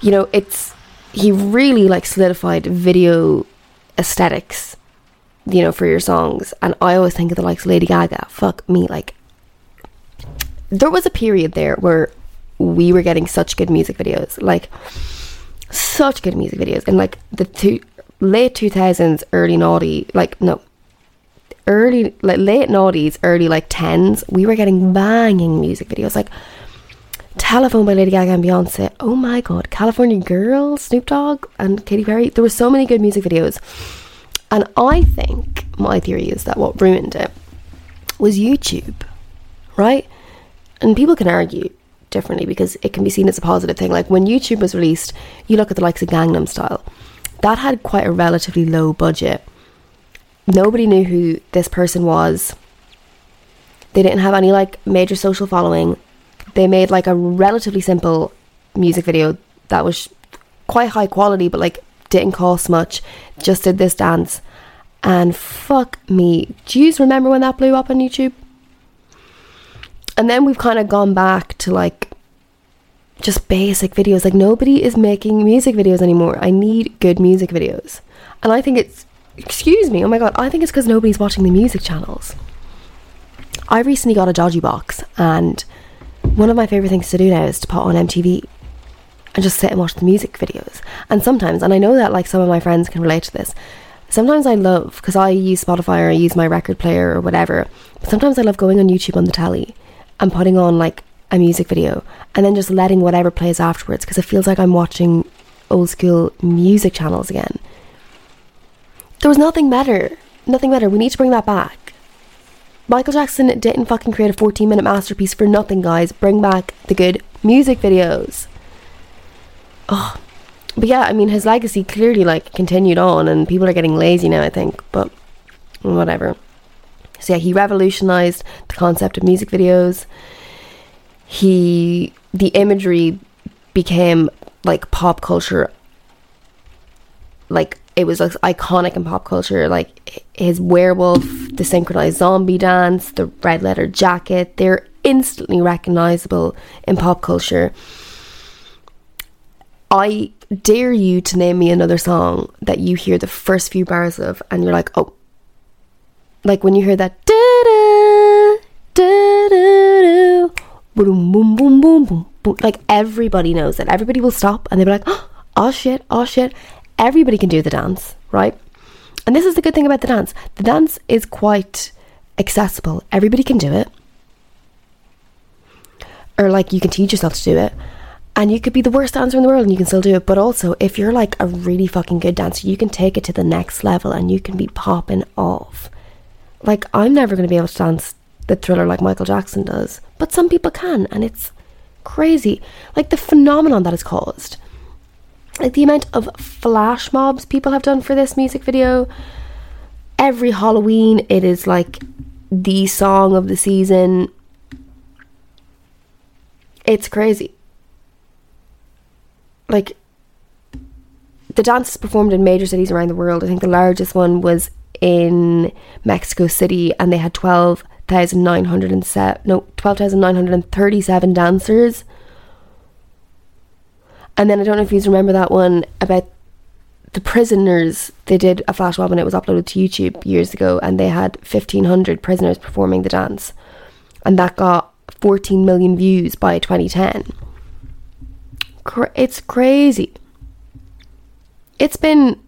A: You know, it's he really like solidified video aesthetics you know, for your songs. And I always think of the likes of Lady Gaga. Fuck me, like there was a period there where we were getting such good music videos, like such good music videos, in like the two late two thousands, early naughty, like no, early like late noughties, early like tens. We were getting banging music videos, like Telephone by Lady Gaga and Beyonce. Oh my god, California Girl, Snoop Dogg and Katy Perry. There were so many good music videos and I think my theory is that what ruined it was YouTube, right? And people can argue differently because it can be seen as a positive thing. Like when YouTube was released, you look at the likes of Gangnam Style, that had quite a relatively low budget. Nobody knew who this person was. They didn't have any like major social following. They made like a relatively simple music video that was quite high quality, but like didn't cost much, just did this dance. And fuck me. Do you remember when that blew up on YouTube? And then we've kind of gone back to like just basic videos. Like nobody is making music videos anymore. I need good music videos. And I think it's, excuse me, oh my god, I think it's because nobody's watching the music channels. I recently got a dodgy box, and one of my favourite things to do now is to put on MTV and just sit and watch the music videos. And sometimes, and I know that like some of my friends can relate to this, sometimes I love, because I use Spotify or I use my record player or whatever, but sometimes I love going on YouTube on the telly and putting on like a music video and then just letting whatever plays afterwards because it feels like I'm watching old school music channels again. There was nothing better. Nothing better. We need to bring that back. Michael Jackson didn't fucking create a 14 minute masterpiece for nothing, guys. Bring back the good music videos oh, but yeah, I mean, his legacy clearly like continued on, and people are getting lazy now. I think, but whatever. So yeah, he revolutionized the concept of music videos. He the imagery became like pop culture. Like it was like iconic in pop culture. Like his werewolf, the synchronized zombie dance, the red leather jacket. They're instantly recognizable in pop culture I dare you to name me another song that you hear the first few bars of and you're like, oh, like when you hear that boom boom boom boom boom boom, like everybody knows it. Everybody will stop and they'll be like, oh shit, oh shit. Everybody can do the dance, right? And this is the good thing about the dance. The dance is quite accessible. Everybody can do it. Or like you can teach yourself to do it and you could be the worst dancer in the world and you can still do it. But also, if you're like a really fucking good dancer, you can take it to the next level and you can be popping off. Like, I'm never going to be able to dance the thriller like Michael Jackson does, but some people can, and it's crazy. Like, the phenomenon that has caused. Like, the amount of flash mobs people have done for this music video. Every Halloween, it is like the song of the season. It's crazy like the dance is performed in major cities around the world. I think the largest one was in Mexico City, and they had twelve thousand nine hundred and seven no twelve thousand nine hundred and thirty seven dancers. And then I don't know if you remember that one about the prisoners. They did a flash mob and it was uploaded to YouTube years ago, and they had fifteen hundred prisoners performing the dance, and that got fourteen million views by twenty ten cra- it's crazy. It's been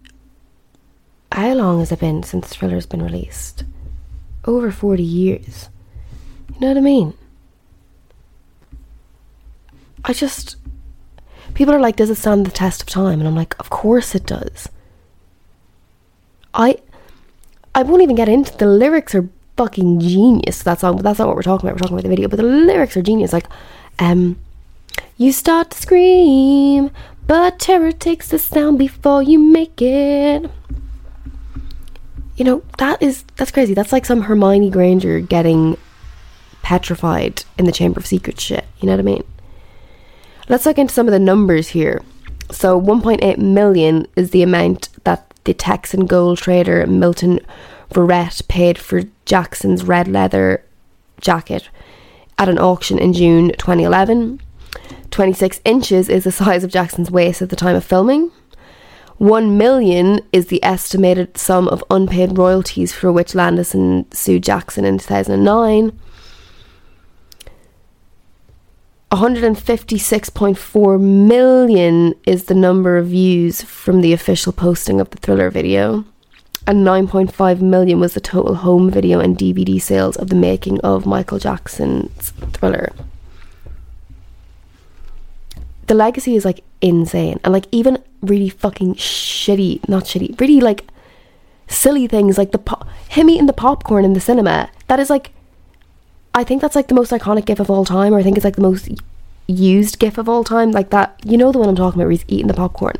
A: how long has it been since Thriller's been released? Over 40 years. You know what I mean? I just people are like, does it stand the test of time? And I'm like, of course it does. I I won't even get into the lyrics are fucking genius. That song, but that's not what we're talking about. We're talking about the video, but the lyrics are genius. Like, um, you start to scream, But terror takes the sound before you make it. You know, that is that's crazy. That's like some Hermione Granger getting petrified in the Chamber of Secrets shit. You know what I mean? Let's look into some of the numbers here. So 1.8 million is the amount that the Texan gold trader Milton Verret paid for Jackson's red leather jacket at an auction in June 2011. 26 inches is the size of Jackson's waist at the time of filming. 1 million is the estimated sum of unpaid royalties for which Landis sued Jackson in 2009. 156.4 million is the number of views from the official posting of the thriller video. And 9.5 million was the total home video and DVD sales of the making of Michael Jackson's thriller. The legacy is like insane. And like even really fucking shitty, not shitty, really like silly things like the po- him eating the popcorn in the cinema. That is like I think that's like the most iconic gif of all time, or I think it's like the most used gif of all time. Like that, you know the one I'm talking about where he's eating the popcorn.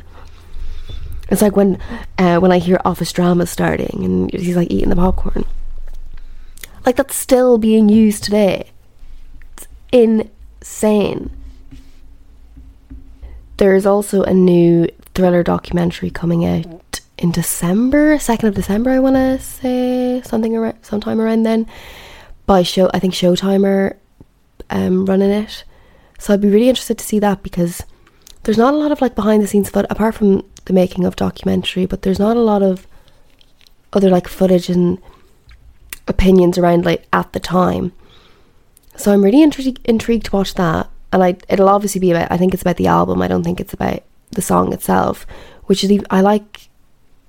A: It's like when uh, when I hear office drama starting and he's like eating the popcorn. Like that's still being used today. It's insane. There's also a new thriller documentary coming out in December, second of December, I want to say something around sometime around then by show I think Showtimer um, running it. So I'd be really interested to see that because there's not a lot of like behind the scenes footage apart from the making of documentary, but there's not a lot of other like footage and opinions around like at the time. So I'm really intri- intrigued to watch that, and I it'll obviously be about. I think it's about the album. I don't think it's about the song itself, which is I like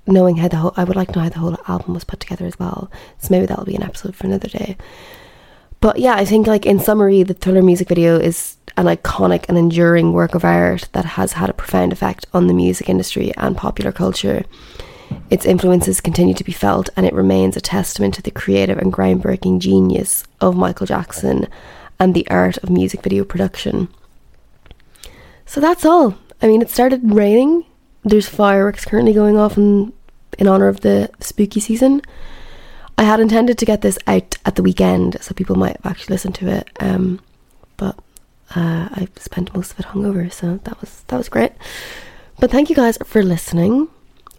A: knowing how the whole I would like to know how the whole album was put together as well. So maybe that'll be an episode for another day. But yeah, I think like in summary, the Thriller music video is an iconic and enduring work of art that has had a profound effect on the music industry and popular culture. Its influences continue to be felt, and it remains a testament to the creative and groundbreaking genius of Michael Jackson and the art of music video production. So that's all. I mean, it started raining. There's fireworks currently going off in in honor of the spooky season. I had intended to get this out at the weekend so people might have actually listened to it, um, but uh, I spent most of it hungover, so that was that was great. But thank you guys for listening.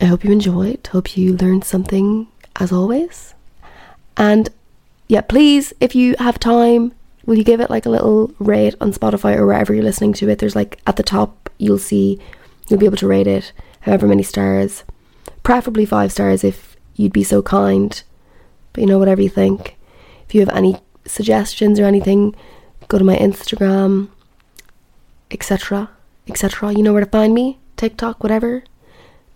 A: I hope you enjoyed. Hope you learned something as always. And yeah, please, if you have time, will you give it like a little rate on Spotify or wherever you're listening to it? There's like at the top, you'll see, you'll be able to rate it however many stars preferably five stars if you'd be so kind. But you know, whatever you think. If you have any suggestions or anything, go to my Instagram, etc. etc. You know where to find me, TikTok, whatever.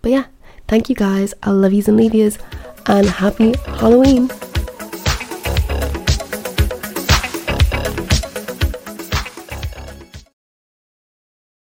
A: But yeah, thank you guys. I love yous and leave yous, and happy Halloween.